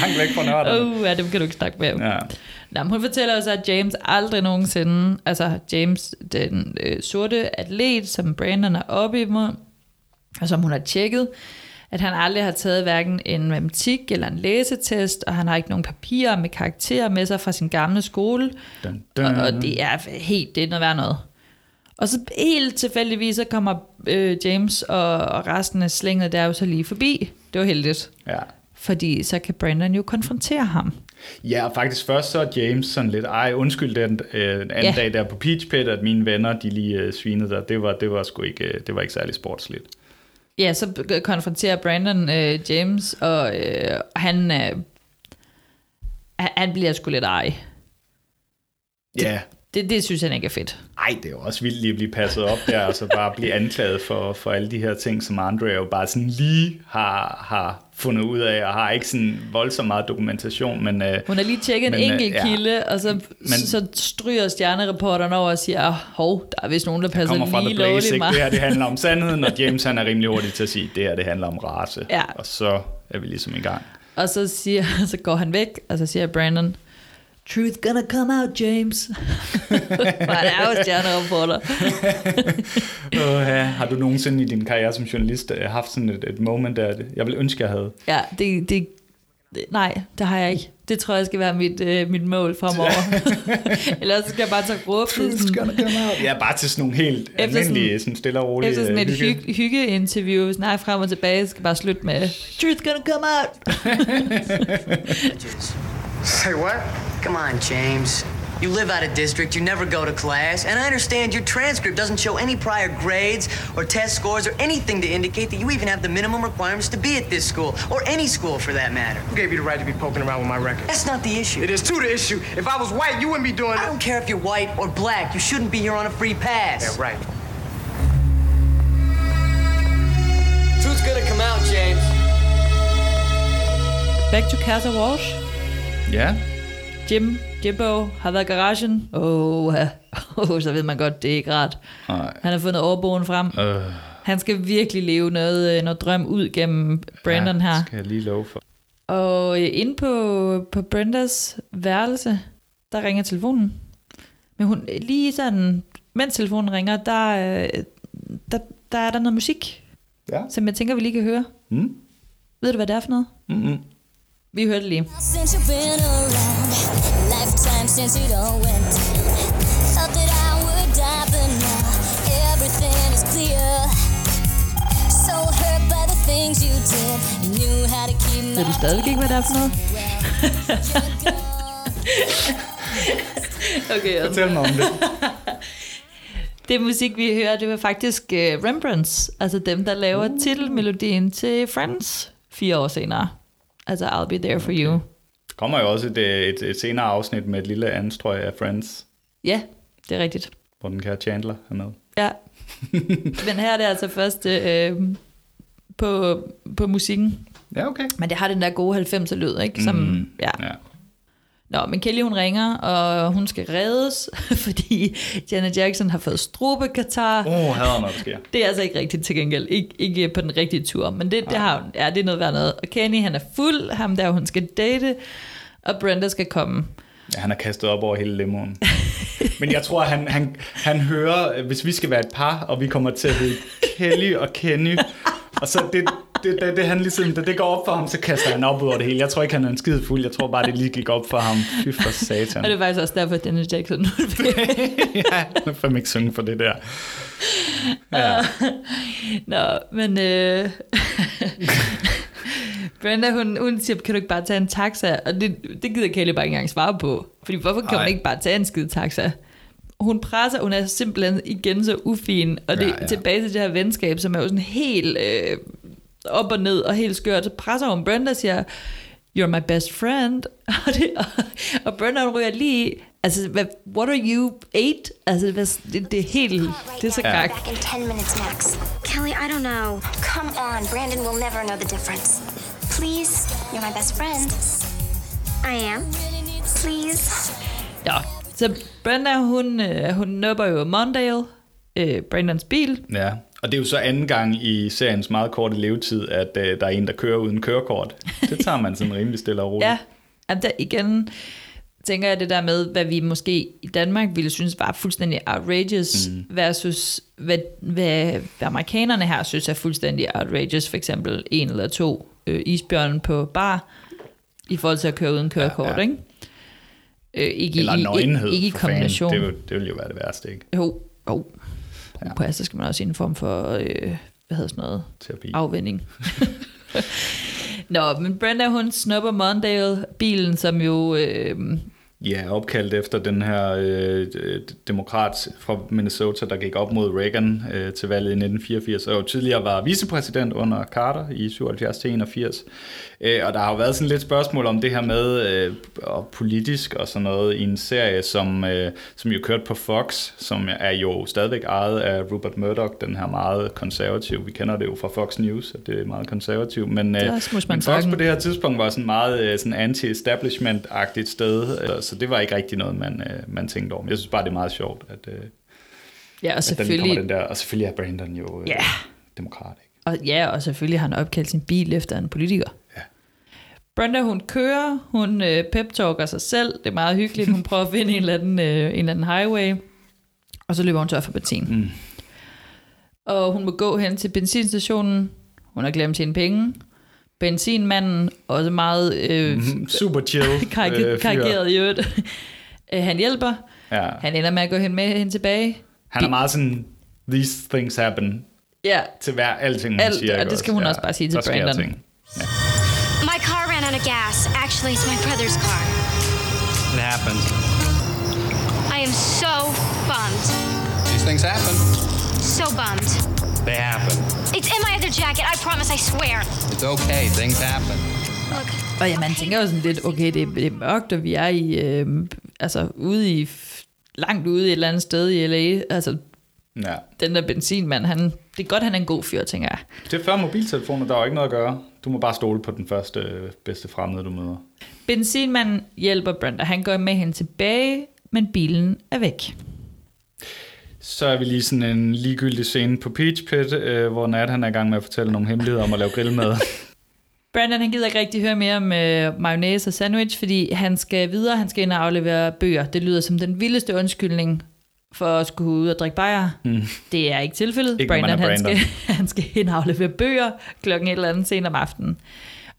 Langt væk fra nørderne. Uh, ja, dem kan du ikke snakke med. Ja. Nå, hun fortæller jo så, at James aldrig nogensinde, altså James, den øh, sorte atlet, som Brandon er oppe imod, og som hun har tjekket, at han aldrig har taget hverken en matematik eller en læsetest, og han har ikke nogen papirer med karakterer med sig fra sin gamle skole, Dun, og, dun. og det er helt, det er noget værd noget. Og så helt tilfældigvis, så kommer øh, James og, og resten af slænget der jo så lige forbi. Det var heldigt. Ja. Fordi så kan Brandon jo konfrontere ham. Ja, og faktisk først så er James sådan lidt, ej undskyld den, øh, den anden ja. dag der på Peach Pit, at mine venner, de lige øh, svinede der. Det var, det var sgu ikke, øh, det var ikke særlig sportsligt. Ja, så konfronterer Brandon øh, James, og øh, han, øh, han- bliver sgu lidt ej. Ja, det, det synes han ikke er fedt. ej, det er jo også vildt lige at blive passet op der, og så bare blive anklaget for, for alle de her ting, som Andrea jo bare sådan lige har, har fundet ud af, og har ikke sådan voldsomt meget dokumentation, men... Øh, Hun har lige tjekket en Men, øh, enkelt ja. kilde, og så, Men- så stryger stjernereporteren over og siger, hov, der er vist nogen, der passer kommer fra lige Blaze, lovligt ikke? meget. Det her, det handler om sandheden, og James han er rimelig hurtig til at sige, det her, det handler om race. Ja. Og så er vi ligesom i gang. Og så, siger, så går han væk, og så siger Brandon, Truth gonna come out, James. For han er jo stjernereporter. Uh, ja. Har du nogensinde i din karriere som journalist øh, haft sådan et, et moment der, jeg vil ønske, jeg havde? Ja, det, det, det, nej, det har jeg ikke. Det tror jeg skal være mit, øh, mit mål fremover. Ellers skal jeg bare tage råb. Ja, bare til sådan nogle helt Efter almindelige, sådan stille og rolige Efter sådan et øh, hygge. hygge, hyggeinterview, snak frem og tilbage, skal bare slutte med, Truth gonna come out. Say what? Come on, James. You live out of district, you never go to class, and I understand your transcript doesn't show any prior grades or test scores or anything to indicate that you even have the minimum requirements to be at this school, or any school for that matter. Who gave you the right to be poking around with my record? That's not the issue. It is too the issue. If I was white, you wouldn't be doing it. I don't care if you're white or black, you shouldn't be here on a free pass. Yeah, right. Truth's gonna come out, James. Back to Casa Walsh. Ja, Jim, Jimbo har været i garagen. Åh, oh, oh, så ved man godt, det er ikke rart. Nej. Han har fundet overboen frem. Øh, Han skal virkelig leve noget, øh, noget drøm ud gennem Brandon ja, her. skal jeg lige love for. Og øh, inde på, på Brendas værelse, der ringer telefonen. Men hun, lige sådan, mens telefonen ringer, der, øh, der, der er der noget musik, Ja. som jeg tænker, vi lige kan høre. Mm. Ved du, hvad det er for noget? Mm-hmm. Vi hørte det lige. Since you've been around, lifetime since it all went. Thought that I would die, but now everything is clear. So hurt by the things you did, you knew how to keep Ved du stadig ikke, hvad det er for noget? okay, Fortæl mig om det. Det musik, vi hører, det var faktisk uh, Rembrandts, altså dem, der laver uh. titelmelodien til Friends fire år senere. Altså I'll Be There For You. Der kommer jo også et, et, et senere afsnit med et lille anstrøg af Friends, Ja, det er rigtigt. hvor den kære Chandler er med. Ja. Men her er det altså først øh, på, på musikken. Ja, okay. Men det har den der gode 90'er lyd, ikke? Som, Mm, ja. ja. Nå, men Kelly hun ringer, og hun skal reddes, fordi Janet Jackson har fået strubekatar. Åh, oh, hader, når det sker. Det er altså ikke rigtigt til gengæld. Ik- ikke på den rigtige tur, men det, det, har, hun- ja, det er noget værd noget. Og Kenny, han er fuld, ham der hun skal date, og Brenda skal komme. Ja, han er kastet op over hele limoen. Men jeg tror, han, han, han hører, hvis vi skal være et par, og vi kommer til at hedde Kelly og Kenny, og så det, det, det, det, han ligesom, da det går op for ham, så kaster han op over det hele. Jeg tror ikke, han er en skide fuld. Jeg tror bare, det lige gik op for ham. Fy for satan. Og det er faktisk også derfor, at Janet Jackson ja, han er fandme ikke synge for det der. Ja. Nå, men øh, Brenda, hun, hun siger, kan du ikke bare tage en taxa? Og det, det gider Kelly bare ikke engang svare på. Fordi hvorfor kan Ej. hun ikke bare tage en skide taxa? Hun presser, hun er simpelthen igen så ufin. Og det Ja, ja, tilbage til det her venskab, som er jo sådan helt øh, op og ned og helt skørt. Så presser hun Brenda og siger, you're my best friend. Og, det, og, og Brenda hun ryger lige altså, hvad, what are you, eight? Altså, hvad, det, det er helt, det er så Ja. gak. Back in 10 minutes max. Kelly, I don't know. Come on, Brandon will never know the difference. Please, you're my best friend. I am. Please. Ja, så Brenda, hun, øh, hun nubber jo Mondale, øh, Brandons bil. ja. Og det er jo så anden gang i seriens meget korte levetid, at øh, der er en, der kører uden kørekort. Det tager man sådan rimelig stille og roligt. Ja, at der igen tænker jeg det der med, hvad vi måske i Danmark ville synes var fuldstændig outrageous, mm. versus hvad, hvad, hvad amerikanerne her synes er fuldstændig outrageous. For eksempel en eller to øh, isbjørn på bar, i forhold til at køre uden kørekort, ja. ja. ikke? Øh, ikke, Eller i, nøgenhed ikke, ikke i kombination. Det, vil, det vil jo være det værste, ikke? Jo, jo. Ja. På så skal man også i en form for, øh, hvad hedder sådan noget? Terapi. Afvinding. Nå, men Brenda, hun snupper Mondale, bilen, som jo... Øh, Ja, opkaldt efter den her øh, demokrat fra Minnesota, der gik op mod Reagan øh, til valget i 1984, og jo tidligere var vicepræsident under Carter i 77 til 81. Øh, og der har jo været sådan lidt spørgsmål om det her med øh, og politisk og sådan noget i en serie, som, øh, som jo kørte på Fox, som er jo stadigvæk ejet af Rupert Murdoch, den her meget konservativ. Vi kender det jo fra Fox News, at det er meget konservativ. Men, øh, er smusman men Fox på det her tidspunkt var sådan meget øh, sådan anti-establishment-agtigt sted, øh, så det var ikke rigtig noget, man, øh, man tænkte over. Men jeg synes bare, det er meget sjovt, at, øh, ja, og at den kommer selvfølgelig... den der. Og selvfølgelig er Brandon jo øh, Ja. demokrat. Ikke? Og, ja, og selvfølgelig har han opkaldt sin bil efter en politiker. Ja. Brenda, hun kører, hun øh, pep-talker sig selv. Det er meget hyggeligt. Hun prøver at finde en eller anden, øh, en eller anden highway. Og så løber hun tør for benzin. Mm. Og hun må gå hen til benzinstationen. Hun har glemt sine penge. Benzinmanden, også meget øh, Mhm, Super chill øh, karikeret i øvrigt. Øh, han hjælper. Ja. Han ender med at gå hen med hende tilbage. Han er meget sådan, these things happen Ja, til hver alting, hun Alt, siger. og det skal hun også bare sige til der Brandon. ting. My car ran out of gas. Actually, it's my brother's car. It happens. I am so bummed. These things happen. So bummed. They happen. It's in my other jacket. I promise. I swear. It's okay. Things happen. Look. Og ja, man tænker jo sådan lidt, okay, det er, det er mørkt, og vi er i, øh, altså ude i, langt ude i et eller andet sted i LA. Altså, Ja. den der benzinmand, han, det er godt, han er en god fyr, tænker jeg. Det er før mobiltelefoner, der er jo ikke noget at gøre. Du må bare stole på den første øh, bedste fremmede, du møder. Benzinmanden hjælper Brenda. Han går med hende tilbage, men bilen er væk. Så er vi lige sådan en ligegyldig scene på Peach Pit, øh, hvor Nat han er i gang med at fortælle nogle hemmeligheder om at lave grillmad. Brandon han gider ikke rigtig høre mere om øh, mayonnaise og sandwich, fordi han skal videre, han skal ind og aflevere bøger. Det lyder som den vildeste undskyldning for at skulle ud og drikke bajer. Mm. Det er ikke tilfældet. Ikke, Brandon, er han Brandon. skal, han skal ind og aflevere bøger klokken et eller andet sent om aftenen.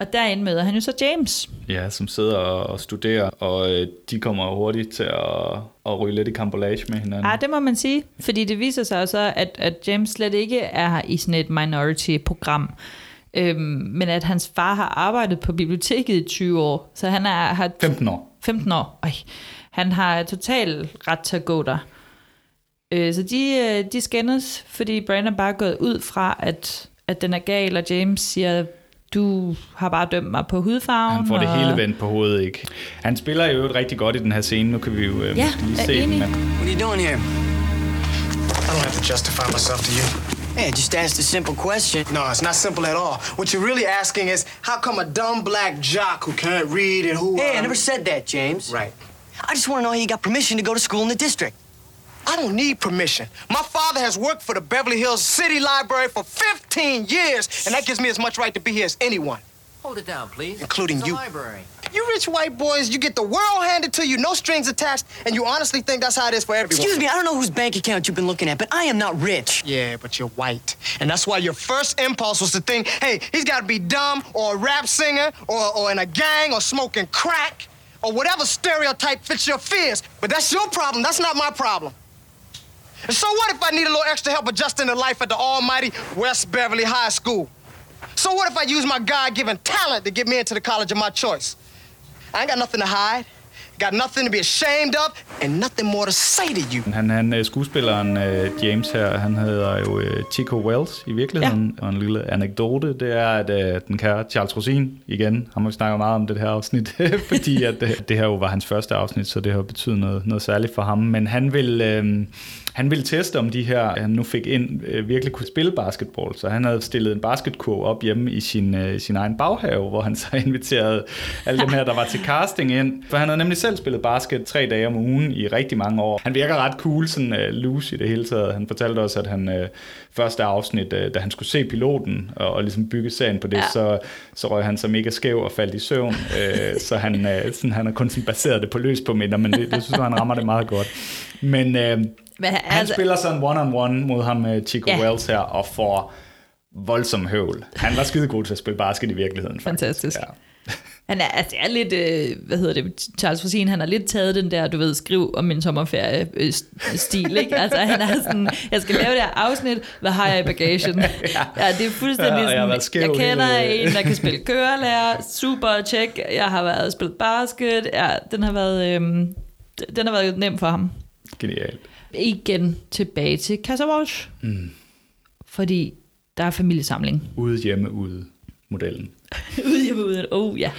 Og derinde møder han jo så James. Ja, som sidder og, studerer, og øh, de kommer hurtigt til at, at ryge lidt i kambolage med hinanden. Ja, det må man sige. Fordi det viser sig så, at, at James slet ikke er i sådan et minority-program. Øhm, men at hans far har arbejdet på biblioteket i 20 år. Så han er, har 15 år. 15 år. Øj. Han har total ret til at gå der. Øh, så de, øh, de skændes, fordi Brandon bare er gået ud fra, at, at den er gal, og James siger, du har bare dømt mig på hudfarven. Han får det og... hele vendt på hovedet, ikke? Han spiller jo rigtig godt i den her scene. Nu kan vi jo øh, Ja, lige er se den. Men What are you doing here? I don't have to justify myself to you. Hey, just asked a simple question. No, it's not simple at all. What you're really asking is, how come a dumb black jock who can't read and who... Hey, I um, never said that, James. Right. I just want to know how you got permission to go to school in the district. I don't need permission. My father has worked for the Beverly Hills City Library for 15 years, and that gives me as much right to be here as anyone. Hold it down, please. Including It's you. library. You rich white boys, you get the world handed to you, no strings attached, and you honestly think that's how it is for everyone. Excuse me, I don't know whose bank account you've been looking at, but I am not rich. Yeah, but you're white. And that's why your first impulse was to think, hey, he's got to be dumb or a rap singer or, or in a gang or smoking crack or whatever stereotype fits your fears. But that's your problem. That's not my problem. And so what if I need a little extra help adjusting to life at the almighty West Beverly High School? So what if I use my God-given talent to get me into the college of my choice? I ain't got nothing to hide, got nothing to be ashamed of, and nothing more to say to you. han, han øh, skuespilleren øh, James her, han hedder jo øh, Chico Wells i virkeligheden. Ja. Og en lille anekdote, det er, at øh, den kære Charles Rosin, igen, ham har vi snakket meget om det her afsnit, fordi at øh, det her jo var hans første afsnit, så det har betydet noget, noget særligt for ham. Men han vil... Øh, han ville teste, om de her, han nu fik ind, øh, virkelig kunne spille basketball. Så han havde stillet en basketkurv op hjemme i sin, øh, sin egen baghave, hvor han så inviterede alle dem her, der var til casting ind. For han havde nemlig selv spillet basket tre dage om ugen i rigtig mange år. Han virker ret cool, sådan øh, loose i det hele taget. Han fortalte også, at han øh, første afsnit, øh, da han skulle se piloten og, og ligesom bygge serien på det, Ja. så, så røg han så mega skæv og faldt i søvn. øh, så han, øh, sådan, han har kun sådan baseret det på løs på minder, men det, det synes jeg, han rammer det meget godt. Men øh, Men han, han altså, spiller sådan one-on-one mod ham med Chico Ja. Wells her, og får voldsom høvl. Han var skide god til at spille basket i virkeligheden. Faktisk. Fantastisk. Ja. Han er, altså, er lidt, øh, hvad hedder det, Charles Rosin, han har lidt taget den der, du ved, skriv om min sommerferie øh, st- stil, ikke? Altså, han er sådan, jeg skal lave det her afsnit, hvad har jeg i bagagen? ja. ja, det er fuldstændig Ja, jeg sådan, skæv jeg kender hele- en, der kan spille kørelærer, super check, jeg har været spillet basket, ja, den har været, øh, den har været nem for ham. Genialt. Igen tilbage til Walsh, Mm. fordi der er familiesamling. Ude hjemme ude modellen. ude hjemme ude. Oh ja.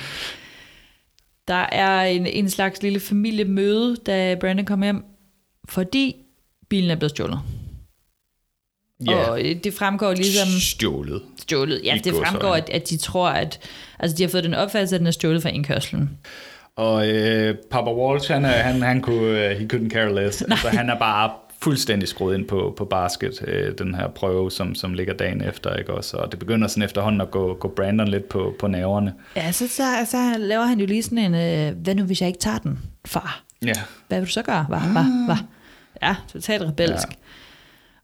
Der er en, en slags lille familiemøde, da Brandon kommer hjem, fordi bilen er blevet stjålet. Ja. Og øh, det fremgår ligesom... Stjålet. Stjålet, ja, I det fremgår, at, at de tror, at... Altså, de har fået den opfattelse, at den er stjålet fra indkørslen. Og øh, Papa Walsh, han, han, han kunne, uh, he couldn't care less. Altså, han er bare fuldstændig skruet ind på, på basket, øh, den her prøve, som, som ligger dagen efter, ikke også? Og det begynder sådan efterhånden at gå, gå Brandon lidt på, på nerverne. Ja, så, så, så laver han jo lige sådan en... Øh, hvad nu, hvis jeg ikke tager den, far? Ja. Hvad vil du så gøre? Hvad? Hvad? Hvad? Ja, totalt rebelsk. Ja.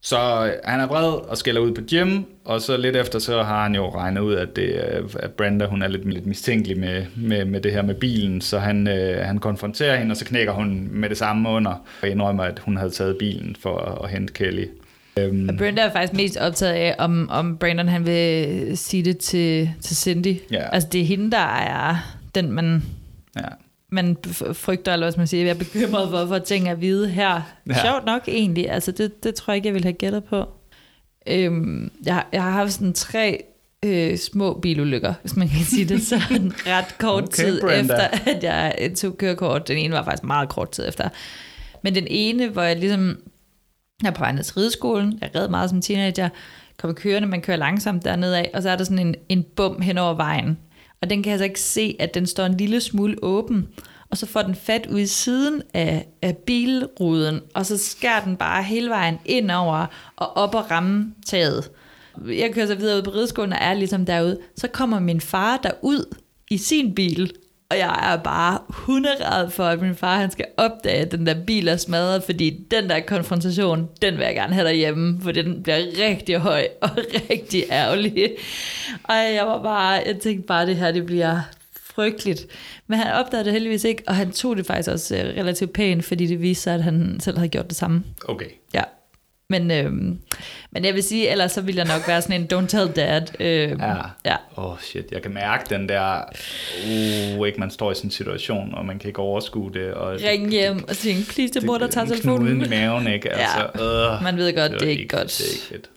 Så øh, han er vred og skælder ud på Jim, og så lidt efter, så har han jo regnet ud, at, det, øh, at Brenda hun er lidt, lidt mistænkelig med, med, med det her med bilen, så han, øh, han konfronterer hende, og så knækker hun med det samme under, og indrømmer, at hun havde taget bilen for at, at hente Kelly. Øhm, Og Brenda er faktisk mest optaget af, om, om Brandon han vil sige det til, til Cindy. Ja. Altså det er hende, der er den, man, ja. Man frygter, eller hvad man sige, jeg er bekymret for, for ting at vide her. Ja. Sjovt nok egentlig, altså det, det tror jeg ikke, jeg ville have gættet på. Øhm, jeg, har- jeg har haft sådan tre øh, små bilulykker, hvis man kan sige det sådan, ret kort Okay, tid Brenda. efter, at jeg tog kørekort. Den ene var faktisk meget kort tid efter. Men den ene, hvor jeg ligesom, jeg er på vej ned til rideskolen, jeg red meget som teenager, kommer kørende, man kører langsomt dernede af, og så er der sådan en, en bum hen over vejen. Og den kan altså så ikke se, at den står en lille smule åben. og så får den fat ud i siden af, af bilruden, og så skærer den bare hele vejen ind over og op og ramme taget. Jeg kører så videre ud på rideskolen og er ligesom derude. Så kommer min far derud i sin bil, og jeg er bare hunderad for, at min far han skal opdage, at den der bil er smadret, fordi den der konfrontation, den vil jeg gerne have derhjemme, for den bliver rigtig høj og rigtig ærgerlig. Og jeg var bare, jeg tænkte bare, det her, det bliver frygteligt. Men han opdagede det heldigvis ikke, og han tog det faktisk også øh, relativt pænt, fordi det viste sig, at han selv havde gjort det samme. Okay. Ja. Men, øhm, men jeg vil sige, ellers så ville jeg nok være sådan en don't tell dad. Øhm, Ja. ja. Åh oh shit, jeg kan mærke den der, uh, ikke man står i sådan en situation, og man kan ikke overskue det. Og Ring hjem og sige, please, det mor, der knude telefonen. i maven, ikke? Altså, Ja. øh, Man ved godt, det er var ikke godt. Det er ikke fedt.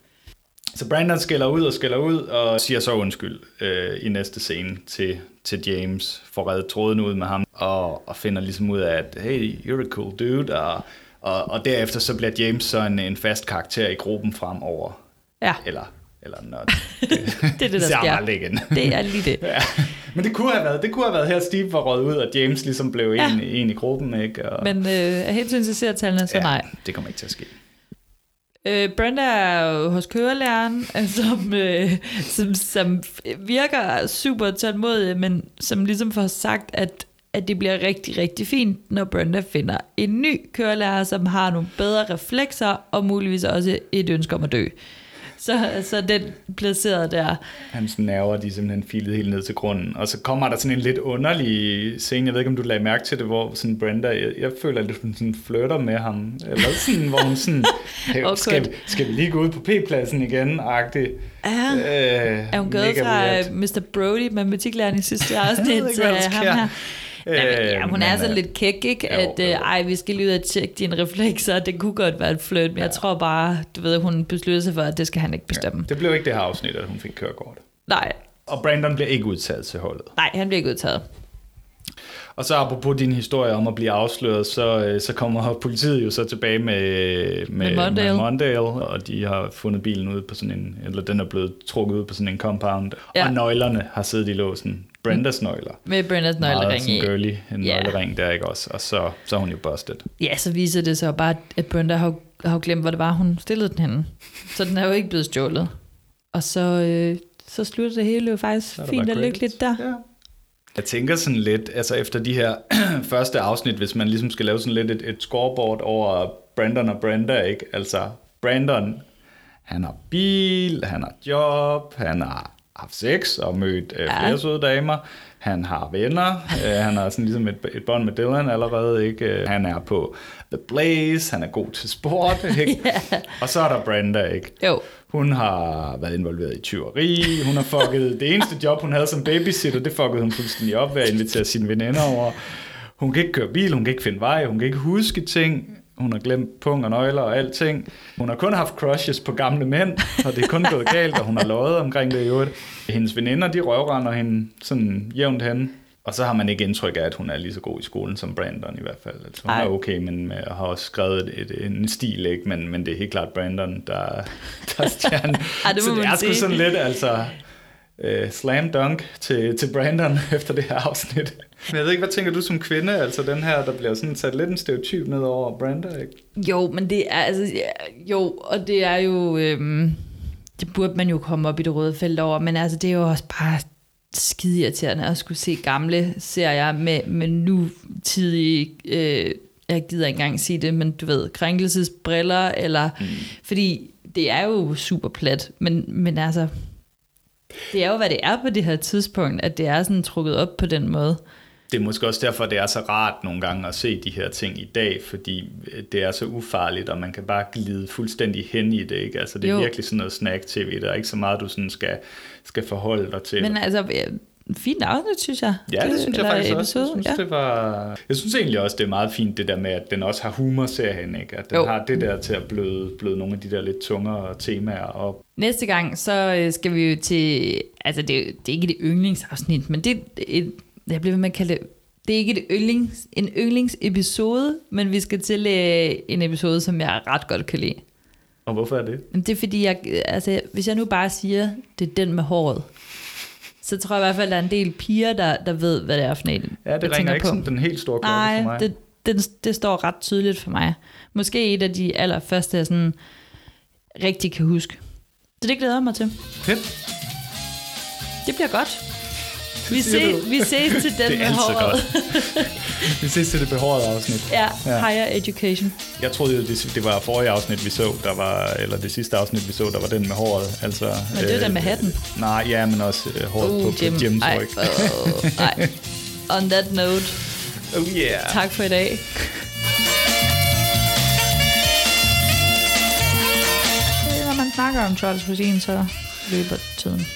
Så Brandon skælder ud og skælder ud, og siger så undskyld øh, i næste scene til, til James, får reddet tråden ud med ham, og, og finder ligesom ud af, at hey, you're a cool dude, og, og, og derefter så bliver James så en, en fast karakter i gruppen fremover. Ja. Eller, eller not. Det er det, der sker. igen. Det er lige det. ja. Men det kunne have været, det kunne have været her, Steve var røget ud, og James ligesom blev Ja. en, en i gruppen, ikke? Og, Men øh, af hensyn til seertallene, så ja, nej. det kommer ikke til at ske. Øh, Brenda er hos kørelæreren, som, øh, som, som virker super tålmodig, men som ligesom får sagt, at, at det bliver rigtig, rigtig fint, når Brenda finder en ny kørelærer, som har nogle bedre reflekser, og muligvis også et ønske om at dø. Så, så den placeret der. Hans nerver, de er simpelthen filet helt ned til grunden. Og så kommer der sådan en lidt underlig scene, jeg ved ikke, om du lagde mærke til det, hvor sådan Brenda, jeg, jeg føler, at hun sådan flirter med ham. Eller sådan, hvor hun sådan, hey, Awkward. skal, skal vi lige gå ud på P-pladsen igen? Agtig. Ja. Øh, Er hun gået fra øh, Mr. Brody, matematiklæreren i sidste afsnit, ikke, ham sker. Her? Jamen, ja, Øh, hun er men, sådan øh, lidt kæk, ikke? jo, At, øh, ej, vi skal lige ud og tjekke dine reflekser. Det kunne godt være et flirt, men jeg tror bare, du ved, hun besluttede sig for, at det skal han ikke bestemme. Det blev ikke det her afsnit, at hun fik kørekort. Nej, Og Brandon bliver ikke udtaget til holdet. nej, han bliver ikke udtaget. Og så apropos din historie om at blive afsløret, så, øh, så kommer politiet jo så tilbage med, Med Mondale. med Mondale, og de har fundet bilen ude på sådan en, eller den er blevet trukket ud på sådan en compound, Ja. ja. og nøglerne har siddet i låsen. Brendas nøgler. Med Brendas nøglering Meget sådan i. girly, en Ja. nøglering der, ikke også? Og så, så er hun jo busted. Ja, så viser det sig bare, at Brenda har, har glemt, hvor det var, hun stillede den henne. Så den er jo ikke blevet stjålet. Og så, øh, så slutter det hele jo faktisk fint og lykkeligt der. Ja. Jeg tænker sådan lidt, altså efter de her første afsnit, hvis man ligesom skal lave sådan lidt et, et scoreboard over Brandon og Brenda, ikke? Altså, Brandon, han har bil, han har job, han har haft sex og mødt øh, Ja. flere søde damer, han har venner, øh, han har sådan ligesom et, et bånd med Dylan allerede, ikke? Øh, Han er på The Blaze, han er god til sport, ikke? Og så er der Brenda, ikke? Jo. Hun har været involveret i tyveri, hun har fucket, det eneste job, hun havde som babysitter, det fuckede hun fuldstændig op ved at invitere sine veninder over. Hun kan ikke køre bil, hun kan ikke finde vej, hun kan ikke huske ting, hun har glemt pung og nøgler og alting. Hun har kun haft crushes på gamle mænd, og det er kun gået galt, og hun har løjet omkring det i øvrigt. Hendes veninder, de røvrender hende sådan jævnt hen. Og så har man ikke indtryk af, at hun er lige så god i skolen som Brandon i hvert fald. Altså, hun Ej. er okay, men med, har også skrevet et, en stil, ikke? Men, men det er helt klart Brandon, der, der er stjernen. Ej, det så det er sgu sådan lidt, altså... Uh, slam dunk til, til Brandon efter det her afsnit. Men jeg ved ikke, hvad tænker du som kvinde? Altså den her, der bliver sådan sat lidt en stereotyp ned over Branda, ikke? Jo, men det er altså, ja, jo, og det er jo, øhm, det burde man jo komme op i det røde felt over, men altså, det er jo også bare skide irriterende at skulle se gamle serier med, med nutidige, øh, jeg gider ikke engang sige det, men du ved, krænkelsesbriller, eller, mm. fordi det er jo super plat, men, men altså, det er jo, hvad det er på det her tidspunkt, at det er sådan trukket op på den måde. Det er måske også derfor, det er så rart nogle gange at se de her ting i dag, fordi øh, det er så ufarligt, og man kan bare glide fuldstændig hen i det, ikke? Altså det er Jo. virkelig sådan noget snack-tv, der er ikke så meget, du sådan skal, skal forholde dig til. Men altså, ja, fint afsnit, synes jeg. Ja, det synes jeg faktisk også. Jeg synes, ja. det var... jeg synes egentlig også, det er meget fint, det der med, at den også har humor, serien, ikke? At den Jo. har det der til at bløde, bløde nogle af de der lidt tungere temaer op. Næste gang, så øh, skal vi jo til... Altså, det, er det er ikke det yndlingsafsnit, men det er et, jeg bliver ved med at kalde det... Det er ikke et yndlings, en yndlingsepisode, men vi skal til øh, en episode, som jeg ret godt kan lide. Og hvorfor er det? Det er fordi, jeg, altså, hvis jeg nu bare siger, det er den med håret, så tror jeg i hvert fald, at der er en del piger, der, der ved, hvad det er for en, Ja, det ringer ikke på. sådan den helt store klokke Nej, for mig. det, det, det står ret tydeligt for mig. Måske et af de allerførste, jeg sådan rigtig kan huske. Så det glæder jeg mig til. Fedt. Det bliver godt. Vi, du. vi ses til den Det er med altid håret. Vi ses til det behårede afsnit. ja, higher education. Jeg troede, det, det var forrige afsnit, vi så, der var, eller det sidste afsnit, vi så, der var den med håret. Altså, Men det er den med hatten. Nej, ja, men også øh, håret Uh, på, på Jim. Jims Ej, ej. On that note, Oh yeah. tak for i dag. Når man snakker om Charles Cuisine, så løber tiden.